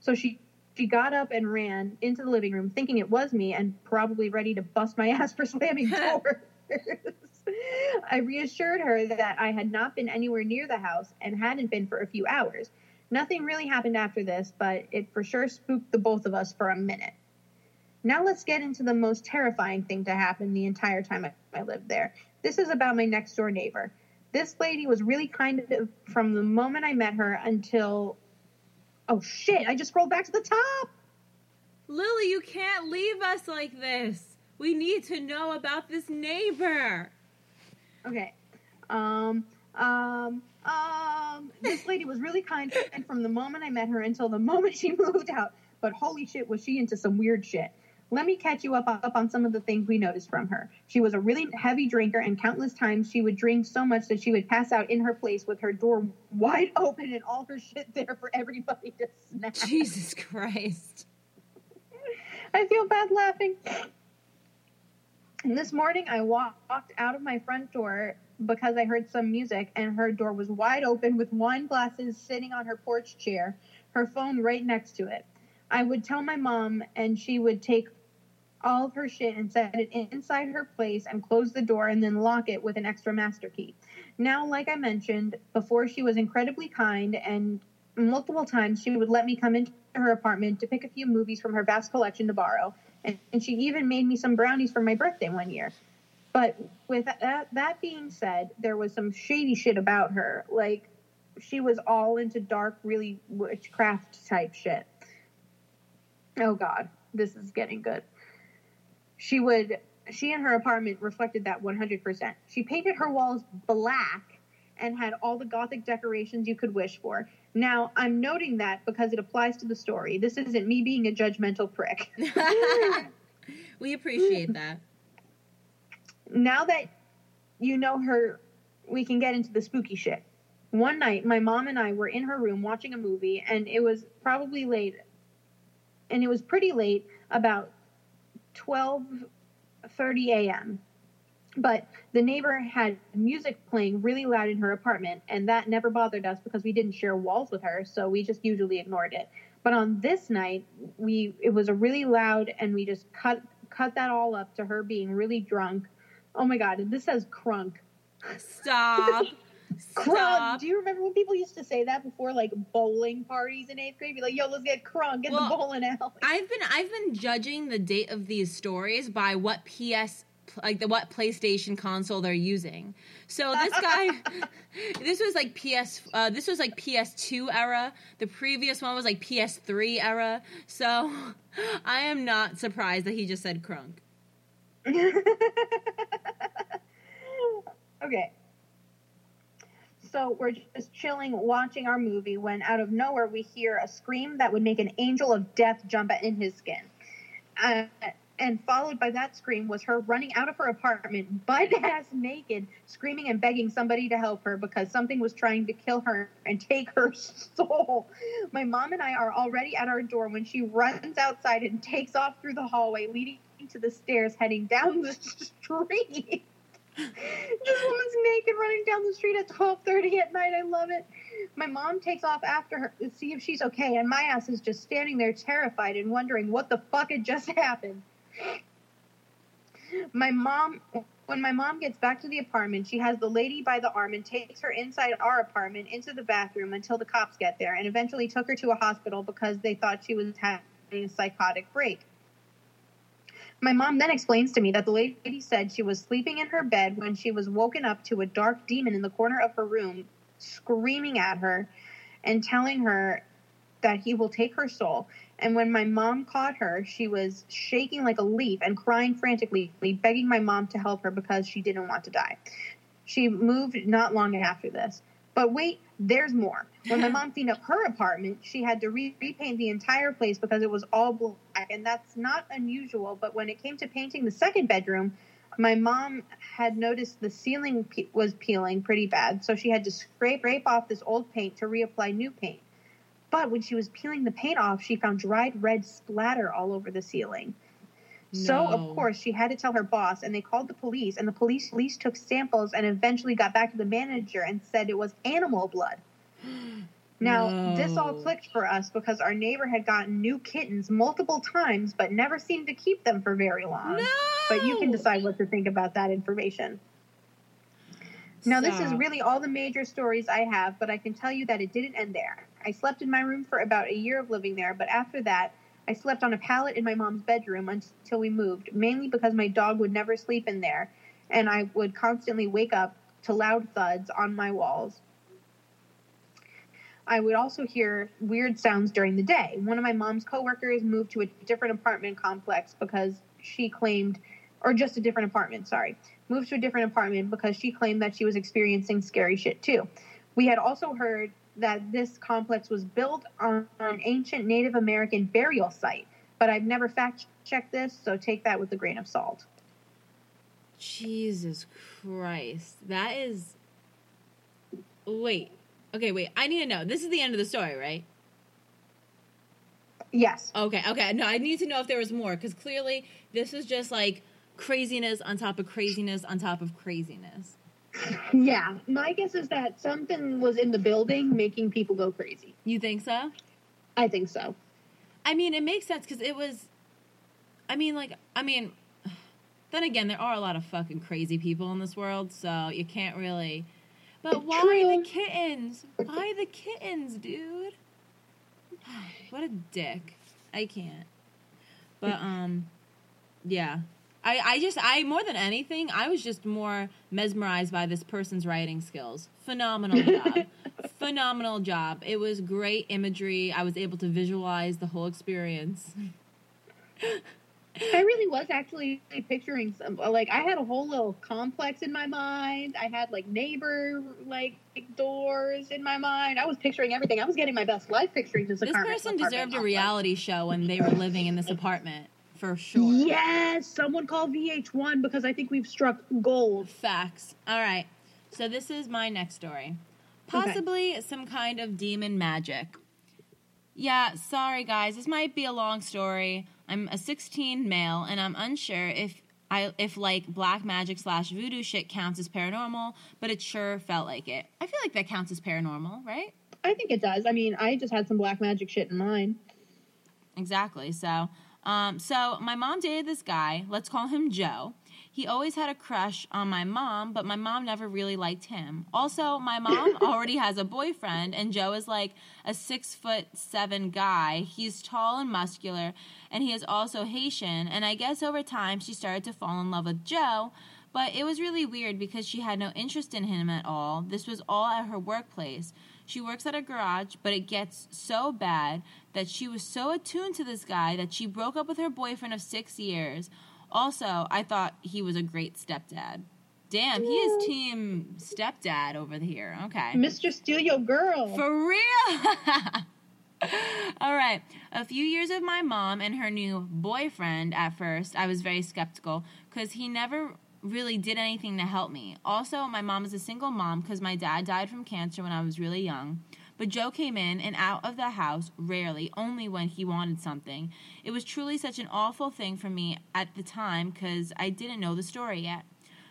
So she she got up and ran into the living room thinking it was me and probably ready to bust my ass for slamming doors. I reassured her that I had not been anywhere near the house and hadn't been for a few hours. Nothing really happened after this, but it for sure spooked the both of us for a minute. Now let's get into the most terrifying thing to happen the entire time I lived there. This is about my next door neighbor. This lady was really kind of from the moment I met her until. Oh shit, I just scrolled back to the top!
Lily, you can't leave us like this. We need to know about this neighbor.
Okay. Um, um, um, this lady was really kind and from the moment I met her until the moment she moved out. But holy shit, was she into some weird shit. Let me catch you up, up on some of the things we noticed from her. She was a really heavy drinker, and countless times she would drink so much that she would pass out in her place with her door wide open and all her shit there for everybody to snap.
Jesus Christ.
I feel bad laughing. And this morning I walked out of my front door because I heard some music, and her door was wide open with wine glasses sitting on her porch chair, her phone right next to it. I would tell my mom, and she would take all of her shit and set it inside her place and close the door and then lock it with an extra master key. Now, like I mentioned before, she was incredibly kind and multiple times she would let me come into her apartment to pick a few movies from her vast collection to borrow. And, and she even made me some brownies for my birthday one year. But with that, that being said, there was some shady shit about her. Like, she was all into dark, really witchcraft type shit. Oh, God, this is getting good she would she and her apartment reflected that 100%. She painted her walls black and had all the gothic decorations you could wish for. Now, I'm noting that because it applies to the story. This isn't me being a judgmental prick.
we appreciate that.
Now that you know her, we can get into the spooky shit. One night, my mom and I were in her room watching a movie, and it was probably late, and it was pretty late, about 12:30 a.m. But the neighbor had music playing really loud in her apartment, and that never bothered us because we didn't share walls with her, so we just usually ignored it. But on this night, we it was a really loud, and we just cut cut that all up to her being really drunk. Oh my god, this says crunk.
Stop.
crunk. Do you remember when people used to say that before like bowling parties in eighth grade? Be like, yo, let's get crunk in well, the bowling alley.
I've been I've been judging the date of these stories by what PS like the what PlayStation console they're using. So this guy, this was like PS, uh, this was like PS2 era. The previous one was like PS3 era. So I am not surprised that he just said crunk.
okay, so we're just chilling, watching our movie, when out of nowhere we hear a scream that would make an angel of death jump in his skin. Uh, and followed by that scream was her running out of her apartment, butt ass naked, screaming and begging somebody to help her because something was trying to kill her and take her soul. My mom and I are already at our door when she runs outside and takes off through the hallway, leading to the stairs, heading down the street this woman's naked running down the street at 12:30 at night. I love it. My mom takes off after her to see if she's okay, and my ass is just standing there terrified and wondering what the fuck had just happened. My mom when my mom gets back to the apartment, she has the lady by the arm and takes her inside our apartment into the bathroom until the cops get there and eventually took her to a hospital because they thought she was having a psychotic break. My mom then explains to me that the lady said she was sleeping in her bed when she was woken up to a dark demon in the corner of her room screaming at her and telling her that he will take her soul. And when my mom caught her, she was shaking like a leaf and crying frantically, begging my mom to help her because she didn't want to die. She moved not long after this. But wait, there's more. When my mom cleaned up her apartment, she had to re- repaint the entire place because it was all black, and that's not unusual. But when it came to painting the second bedroom, my mom had noticed the ceiling pe- was peeling pretty bad, so she had to scrape, scrape off this old paint to reapply new paint. But when she was peeling the paint off, she found dried red splatter all over the ceiling. So, of course, she had to tell her boss, and they called the police, and the police, police took samples and eventually got back to the manager and said it was animal blood. Now, this all clicked for us because our neighbor had gotten new kittens multiple times, but never seemed to keep them for very long.
No.
But you can decide what to think about that information. Now, this is really all the major stories I have, but I can tell you that it didn't end there. I slept in my room for about a year of living there, but after that, I slept on a pallet in my mom's bedroom until we moved, mainly because my dog would never sleep in there, and I would constantly wake up to loud thuds on my walls. I would also hear weird sounds during the day. One of my mom's coworkers moved to a different apartment complex because she claimed, or just a different apartment, sorry, moved to a different apartment because she claimed that she was experiencing scary shit too. We had also heard that this complex was built on an ancient Native American burial site, but I've never fact checked this, so take that with a grain of salt.
Jesus Christ. That is. Wait. Okay, wait. I need to know. This is the end of the story, right?
Yes.
Okay, okay. No, I need to know if there was more because clearly this was just like craziness on top of craziness on top of craziness.
Yeah. My guess is that something was in the building making people go crazy.
You think so?
I think so.
I mean, it makes sense because it was. I mean, like, I mean, then again, there are a lot of fucking crazy people in this world, so you can't really. But why
True.
the kittens? Why the kittens, dude? What a dick. I can't. But um, yeah. I, I just I more than anything I was just more mesmerized by this person's writing skills. Phenomenal job. Phenomenal job. It was great imagery. I was able to visualize the whole experience.
I really was actually picturing some like I had a whole little complex in my mind. I had like neighbor like doors in my mind. I was picturing everything. I was getting my best life picturing this.
This person deserved a reality show when they were living in this apartment for sure.
Yes, someone call VH1 because I think we've struck gold.
Facts. All right. So this is my next story. Possibly some kind of demon magic. Yeah, sorry guys. This might be a long story. I'm a 16 male and I'm unsure if I if like black magic slash voodoo shit counts as paranormal, but it sure felt like it. I feel like that counts as paranormal, right?
I think it does. I mean, I just had some black magic shit in mine.
Exactly. So, um, so my mom dated this guy. Let's call him Joe. He always had a crush on my mom, but my mom never really liked him. Also, my mom already has a boyfriend, and Joe is like a six foot seven guy. He's tall and muscular, and he is also Haitian. And I guess over time she started to fall in love with Joe. But it was really weird because she had no interest in him at all. This was all at her workplace. She works at a garage, but it gets so bad that she was so attuned to this guy that she broke up with her boyfriend of six years. Also, I thought he was a great stepdad. Damn, he is team stepdad over here. Okay.
Mr. Steal Your Girl.
For real? All right. A few years of my mom and her new boyfriend at first, I was very skeptical because he never really did anything to help me. Also, my mom is a single mom because my dad died from cancer when I was really young. But Joe came in and out of the house rarely, only when he wanted something. It was truly such an awful thing for me at the time because I didn't know the story yet.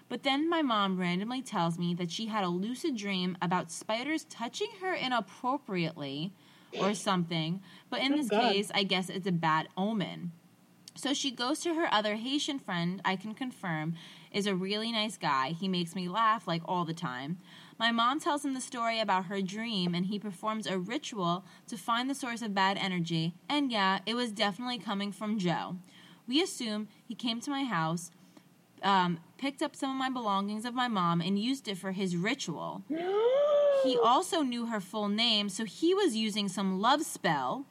But then my mom randomly tells me that she had a lucid dream about spiders touching her inappropriately or something. But in
Oh,
this
God.
case, I guess it's a bad omen. So she goes to her other Haitian friend, I can confirm, is a really nice guy. He makes me laugh like all the time. My mom tells him the story about her dream, and he performs a ritual to find the source of bad energy. And yeah, it was definitely coming from Joe. We assume he came to my house, um, picked up some of my belongings of my mom, and used it for his ritual. He also knew her full name, so he was using some love spell,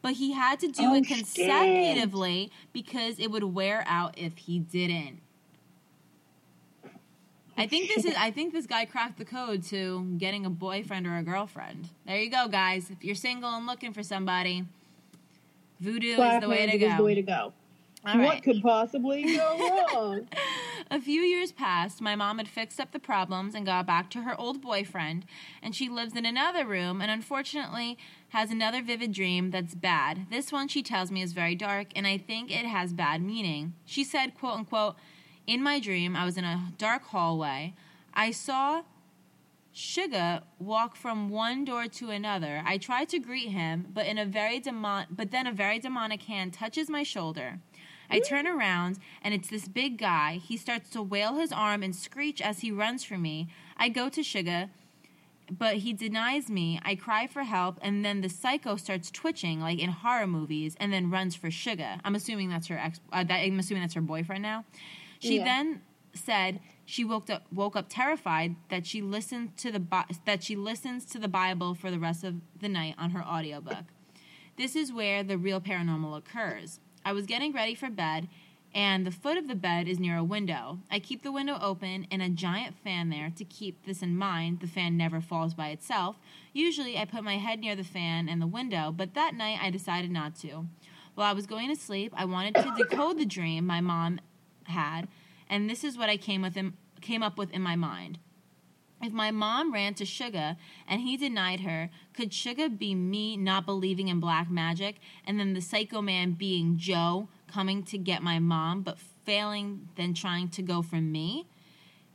but he had to do
Oh,
it
shit.
consecutively because it would wear out if he didn't. I think this is I think this guy cracked the code to getting a boyfriend or a girlfriend. There you go, guys. If you're single and looking for somebody, voodoo is
Black
the way to go.
is the way to go.
All
what
right.
could possibly go wrong?
A few years passed. My mom had fixed up the problems and got back to her old boyfriend, and she lives in another room and unfortunately has another vivid dream that's bad. This one she tells me is very dark, and I think it has bad meaning. She said, quote unquote, in my dream, I was in a dark hallway. I saw Sugar walk from one door to another. I tried to greet him, but in a very demon- but then a very demonic hand touches my shoulder. I turn around and it's this big guy. He starts to wail his arm and screech as he runs for me. I go to Sugar, but he denies me. I cry for help, and then the psycho starts twitching like in horror movies, and then runs for Sugar. I'm assuming that's her ex. Uh, that, I'm assuming that's her boyfriend now. She
Yeah.
then said she woke up woke up terrified that she listened to the Bi- that she listens to the Bible for the rest of the night on her audiobook. This is where the real paranormal occurs. I was getting ready for bed, and the foot of the bed is near a window. I keep the window open and a giant fan there to keep this in mind. The fan never falls by itself. Usually, I put my head near the fan and the window, but that night I decided not to. While I was going to sleep, I wanted to decode the dream my mom had, and this is what I came with in, came up with in my mind. If my mom ran to Sugar and he denied her, could Sugar be me not believing in black magic and then the psycho man being Joe coming to get my mom but failing then trying to go for me?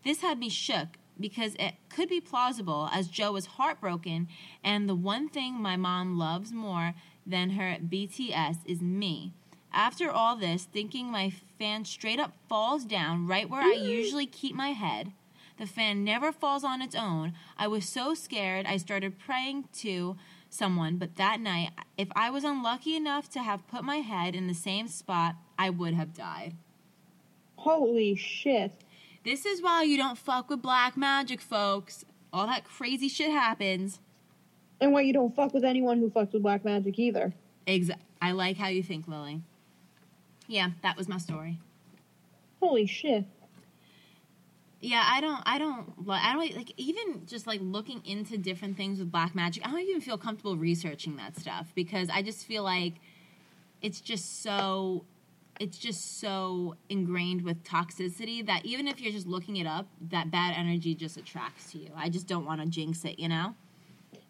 This had me shook because it could be plausible as Joe was heartbroken and the one thing my mom loves more than her BTS is me. After all this, thinking my fan straight up falls down right where I mm. usually keep my head. The fan never falls on its own. I was so scared I started praying to someone, but that night, if I was unlucky enough to have put my head in the same spot, I would have died.
Holy shit.
This is why you don't fuck with black magic, folks. All that crazy shit happens.
And why you don't fuck with anyone who fucks with black magic either.
Exa- I like how you think, Lily. Yeah, that was my story.
Holy shit.
Yeah, I don't, I don't, I don't like even just like looking into different things with black magic. I don't even feel comfortable researching that stuff because I just feel like it's just so, it's just so ingrained with toxicity that even if you're just looking it up, that bad energy just attracts to you. I just don't want to jinx it, you know.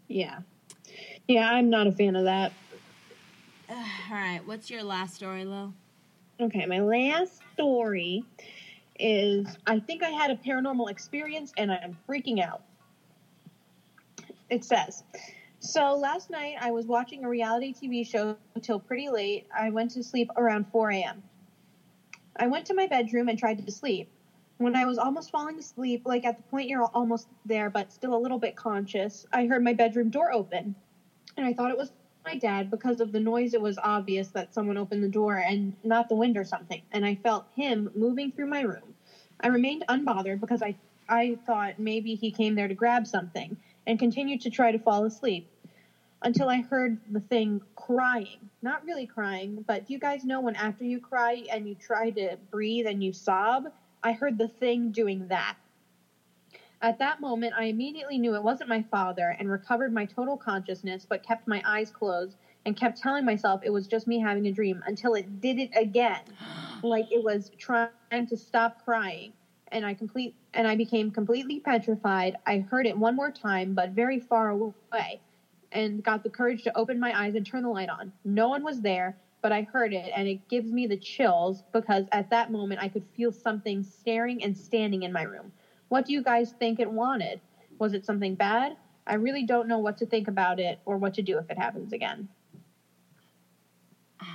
Yeah. Yeah, I'm not a fan of that.
All right, what's your last story, Lil?
Okay, my last story is I think I had a paranormal experience and I'm freaking out. It says, so last night I was watching a reality TV show until pretty late. I went to sleep around 4 a.m. I went to my bedroom and tried to sleep. When I was almost falling asleep, like at the point you're almost there but still a little bit conscious, I heard my bedroom door open. And I thought it was my dad because of the noise it was obvious that someone opened the door and not the wind or something. And i felt him moving through my room. I remained unbothered because i i thought maybe he came there to grab something and continued to try to fall asleep until i heard the thing crying. Not really crying but do you guys know when after you cry and you try to breathe and you sob i heard the thing doing that at that moment, I immediately knew it wasn't my father and recovered my total consciousness, but kept my eyes closed and kept telling myself it was just me having a dream until it did it again, like it was trying to stop crying. And I complete and I became completely petrified. I heard it one more time, but very far away, and got the courage to open my eyes and turn the light on. No one was there, but I heard it, and it gives me the chills because at that moment I could feel something staring and standing in my room. What do you guys think it wanted? Was it something bad? I really don't know what to think about it or what to do if it happens again.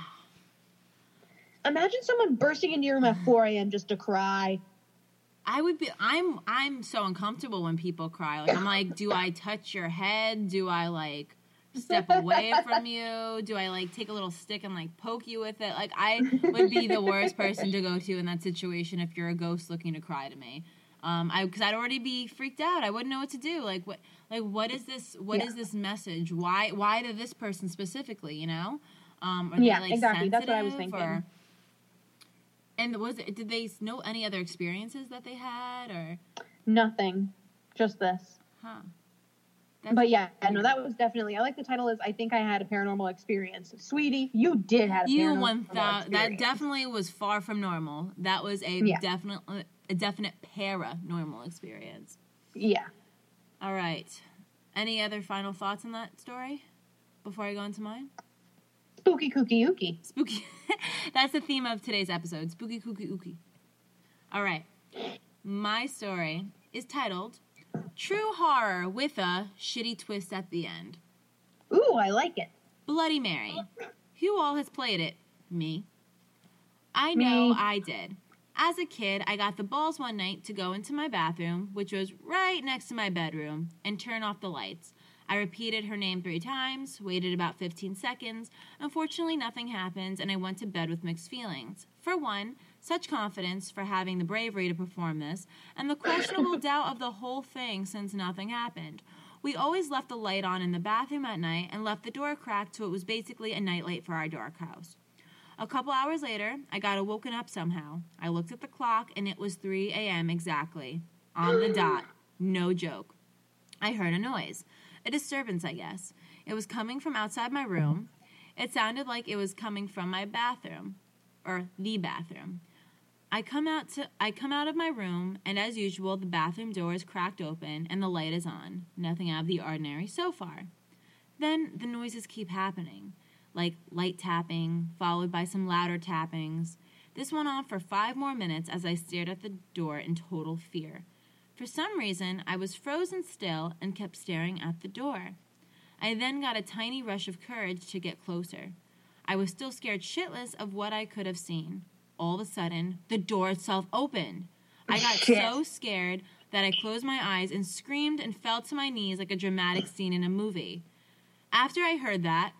Imagine someone bursting into your room at 4 a.m. just to cry.
I would be. I'm. I'm so uncomfortable when people cry. Like I'm like, do I touch your head? Do I like step away from you? Do I like take a little stick and like poke you with it? Like I would be the worst person to go to in that situation if you're a ghost looking to cry to me. Um, I because I'd already be freaked out. I wouldn't know what to do. Like what? Like what is this? What is
Yeah.
this message? Why? Why to this person specifically? You know? Um, are
Yeah,
they, like,
exactly. That's what I was thinking.
or- and was it? Did they know any other experiences that they had, or
Nothing. Just this.
huh? That's
but yeah, no, that was definitely. I like the title is I think I had a paranormal experience, sweetie. You did have a
you
paranormal
one thou- that definitely was far from normal. That was a
Yeah.
definite a definite paranormal experience.
Yeah.
All right. Any other final thoughts on that story before I go into mine?
Spooky kooky ooky.
Spooky. That's the theme of today's episode. Spooky kooky ooky. All right. My story is titled True Horror with a Shitty Twist at the End.
Ooh, I like it.
Bloody Mary. Uh-huh. Who all has played it? Me. I know
Me.
I did. As a kid, I got the balls one night to go into my bathroom, which was right next to my bedroom, and turn off the lights. I repeated her name three times, waited about 15 seconds. Unfortunately, nothing happened, and I went to bed with mixed feelings. For one, such confidence for having the bravery to perform this, and the questionable doubt of the whole thing since nothing happened. We always left the light on in the bathroom at night and left the door cracked so it was basically a nightlight for our dark house. A couple hours later, I got awoken up somehow. I looked at the clock and it was 3 a.m. exactly. On the dot. No joke. I heard a noise. A disturbance, I guess. It was coming from outside my room. It sounded like it was coming from my bathroom or the bathroom. I come out to I come out of my room and as usual the bathroom door is cracked open and the light is on. Nothing out of the ordinary so far. Then the noises keep happening, like light tapping followed by some louder tappings. This went on for 5 more minutes as I stared at the door in total fear. For some reason, I was frozen still and kept staring at the door. I then got a tiny rush of courage to get closer. I was still scared shitless of what I could have seen. All of a sudden, the door itself opened. I got so scared that I closed my eyes and screamed and fell to my knees like a dramatic scene in a movie. After I heard that,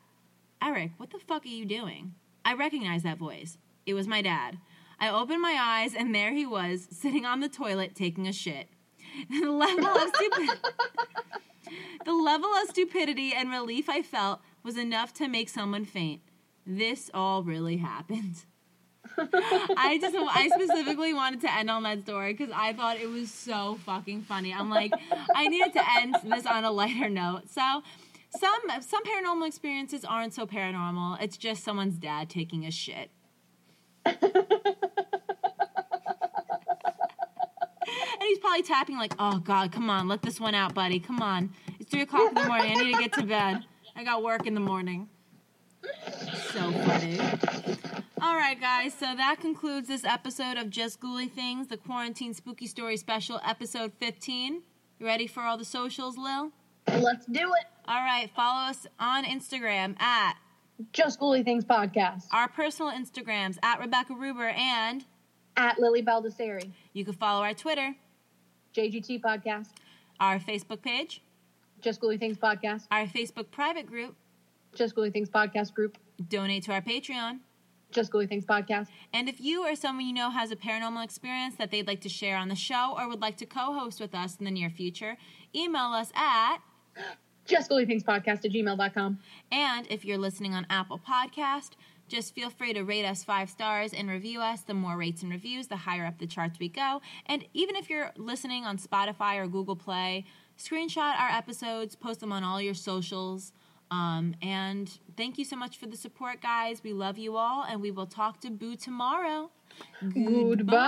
Eric, what the fuck are you doing? I recognized that voice. It was my dad. I opened my eyes and there he was, sitting on the toilet taking a shit. the level of The level of stupidity and relief I felt was enough to make someone faint. This all really happened. I just I specifically wanted to end on that story because I thought it was so fucking funny. I'm like, I needed to end this on a lighter note. So some some paranormal experiences aren't so paranormal. It's just someone's dad taking a shit. And he's probably tapping like, oh God, come on, let this one out, buddy. Come on. It's three o'clock in the morning. I need to get to bed. I got work in the morning. So funny. All right, guys. So that concludes this episode of Just Ghouly Things, the Quarantine Spooky Story Special, episode 15. You ready for all the socials, Lil?
Let's do it.
All right. Follow us on Instagram at
Just Ghouly Things podcast
our personal Instagrams at Rebecca Ruber, and
at Lily Baldessari.
you can follow our Twitter,
JGT podcast.
our Facebook page,
Just Ghouly Things podcast.
our Facebook private group,
Just Ghouly Things podcast group.
donate to our Patreon.
Just Ghouly Things podcast.
And if you or someone you know has a paranormal experience that they'd like to share on the show or would like to co host with us in the near future, email us at.
Just Ghouly Things podcast at gmail.com.
And if you're listening on Apple Podcast, just feel free to rate us five stars and review us. The more rates and reviews, the higher up the charts we go. And even if you're listening on Spotify or Google Play, screenshot our episodes, post them on all your socials. Um, and thank you so much for the support, guys. We love you all, and we will talk to Boo tomorrow.
Goodbye.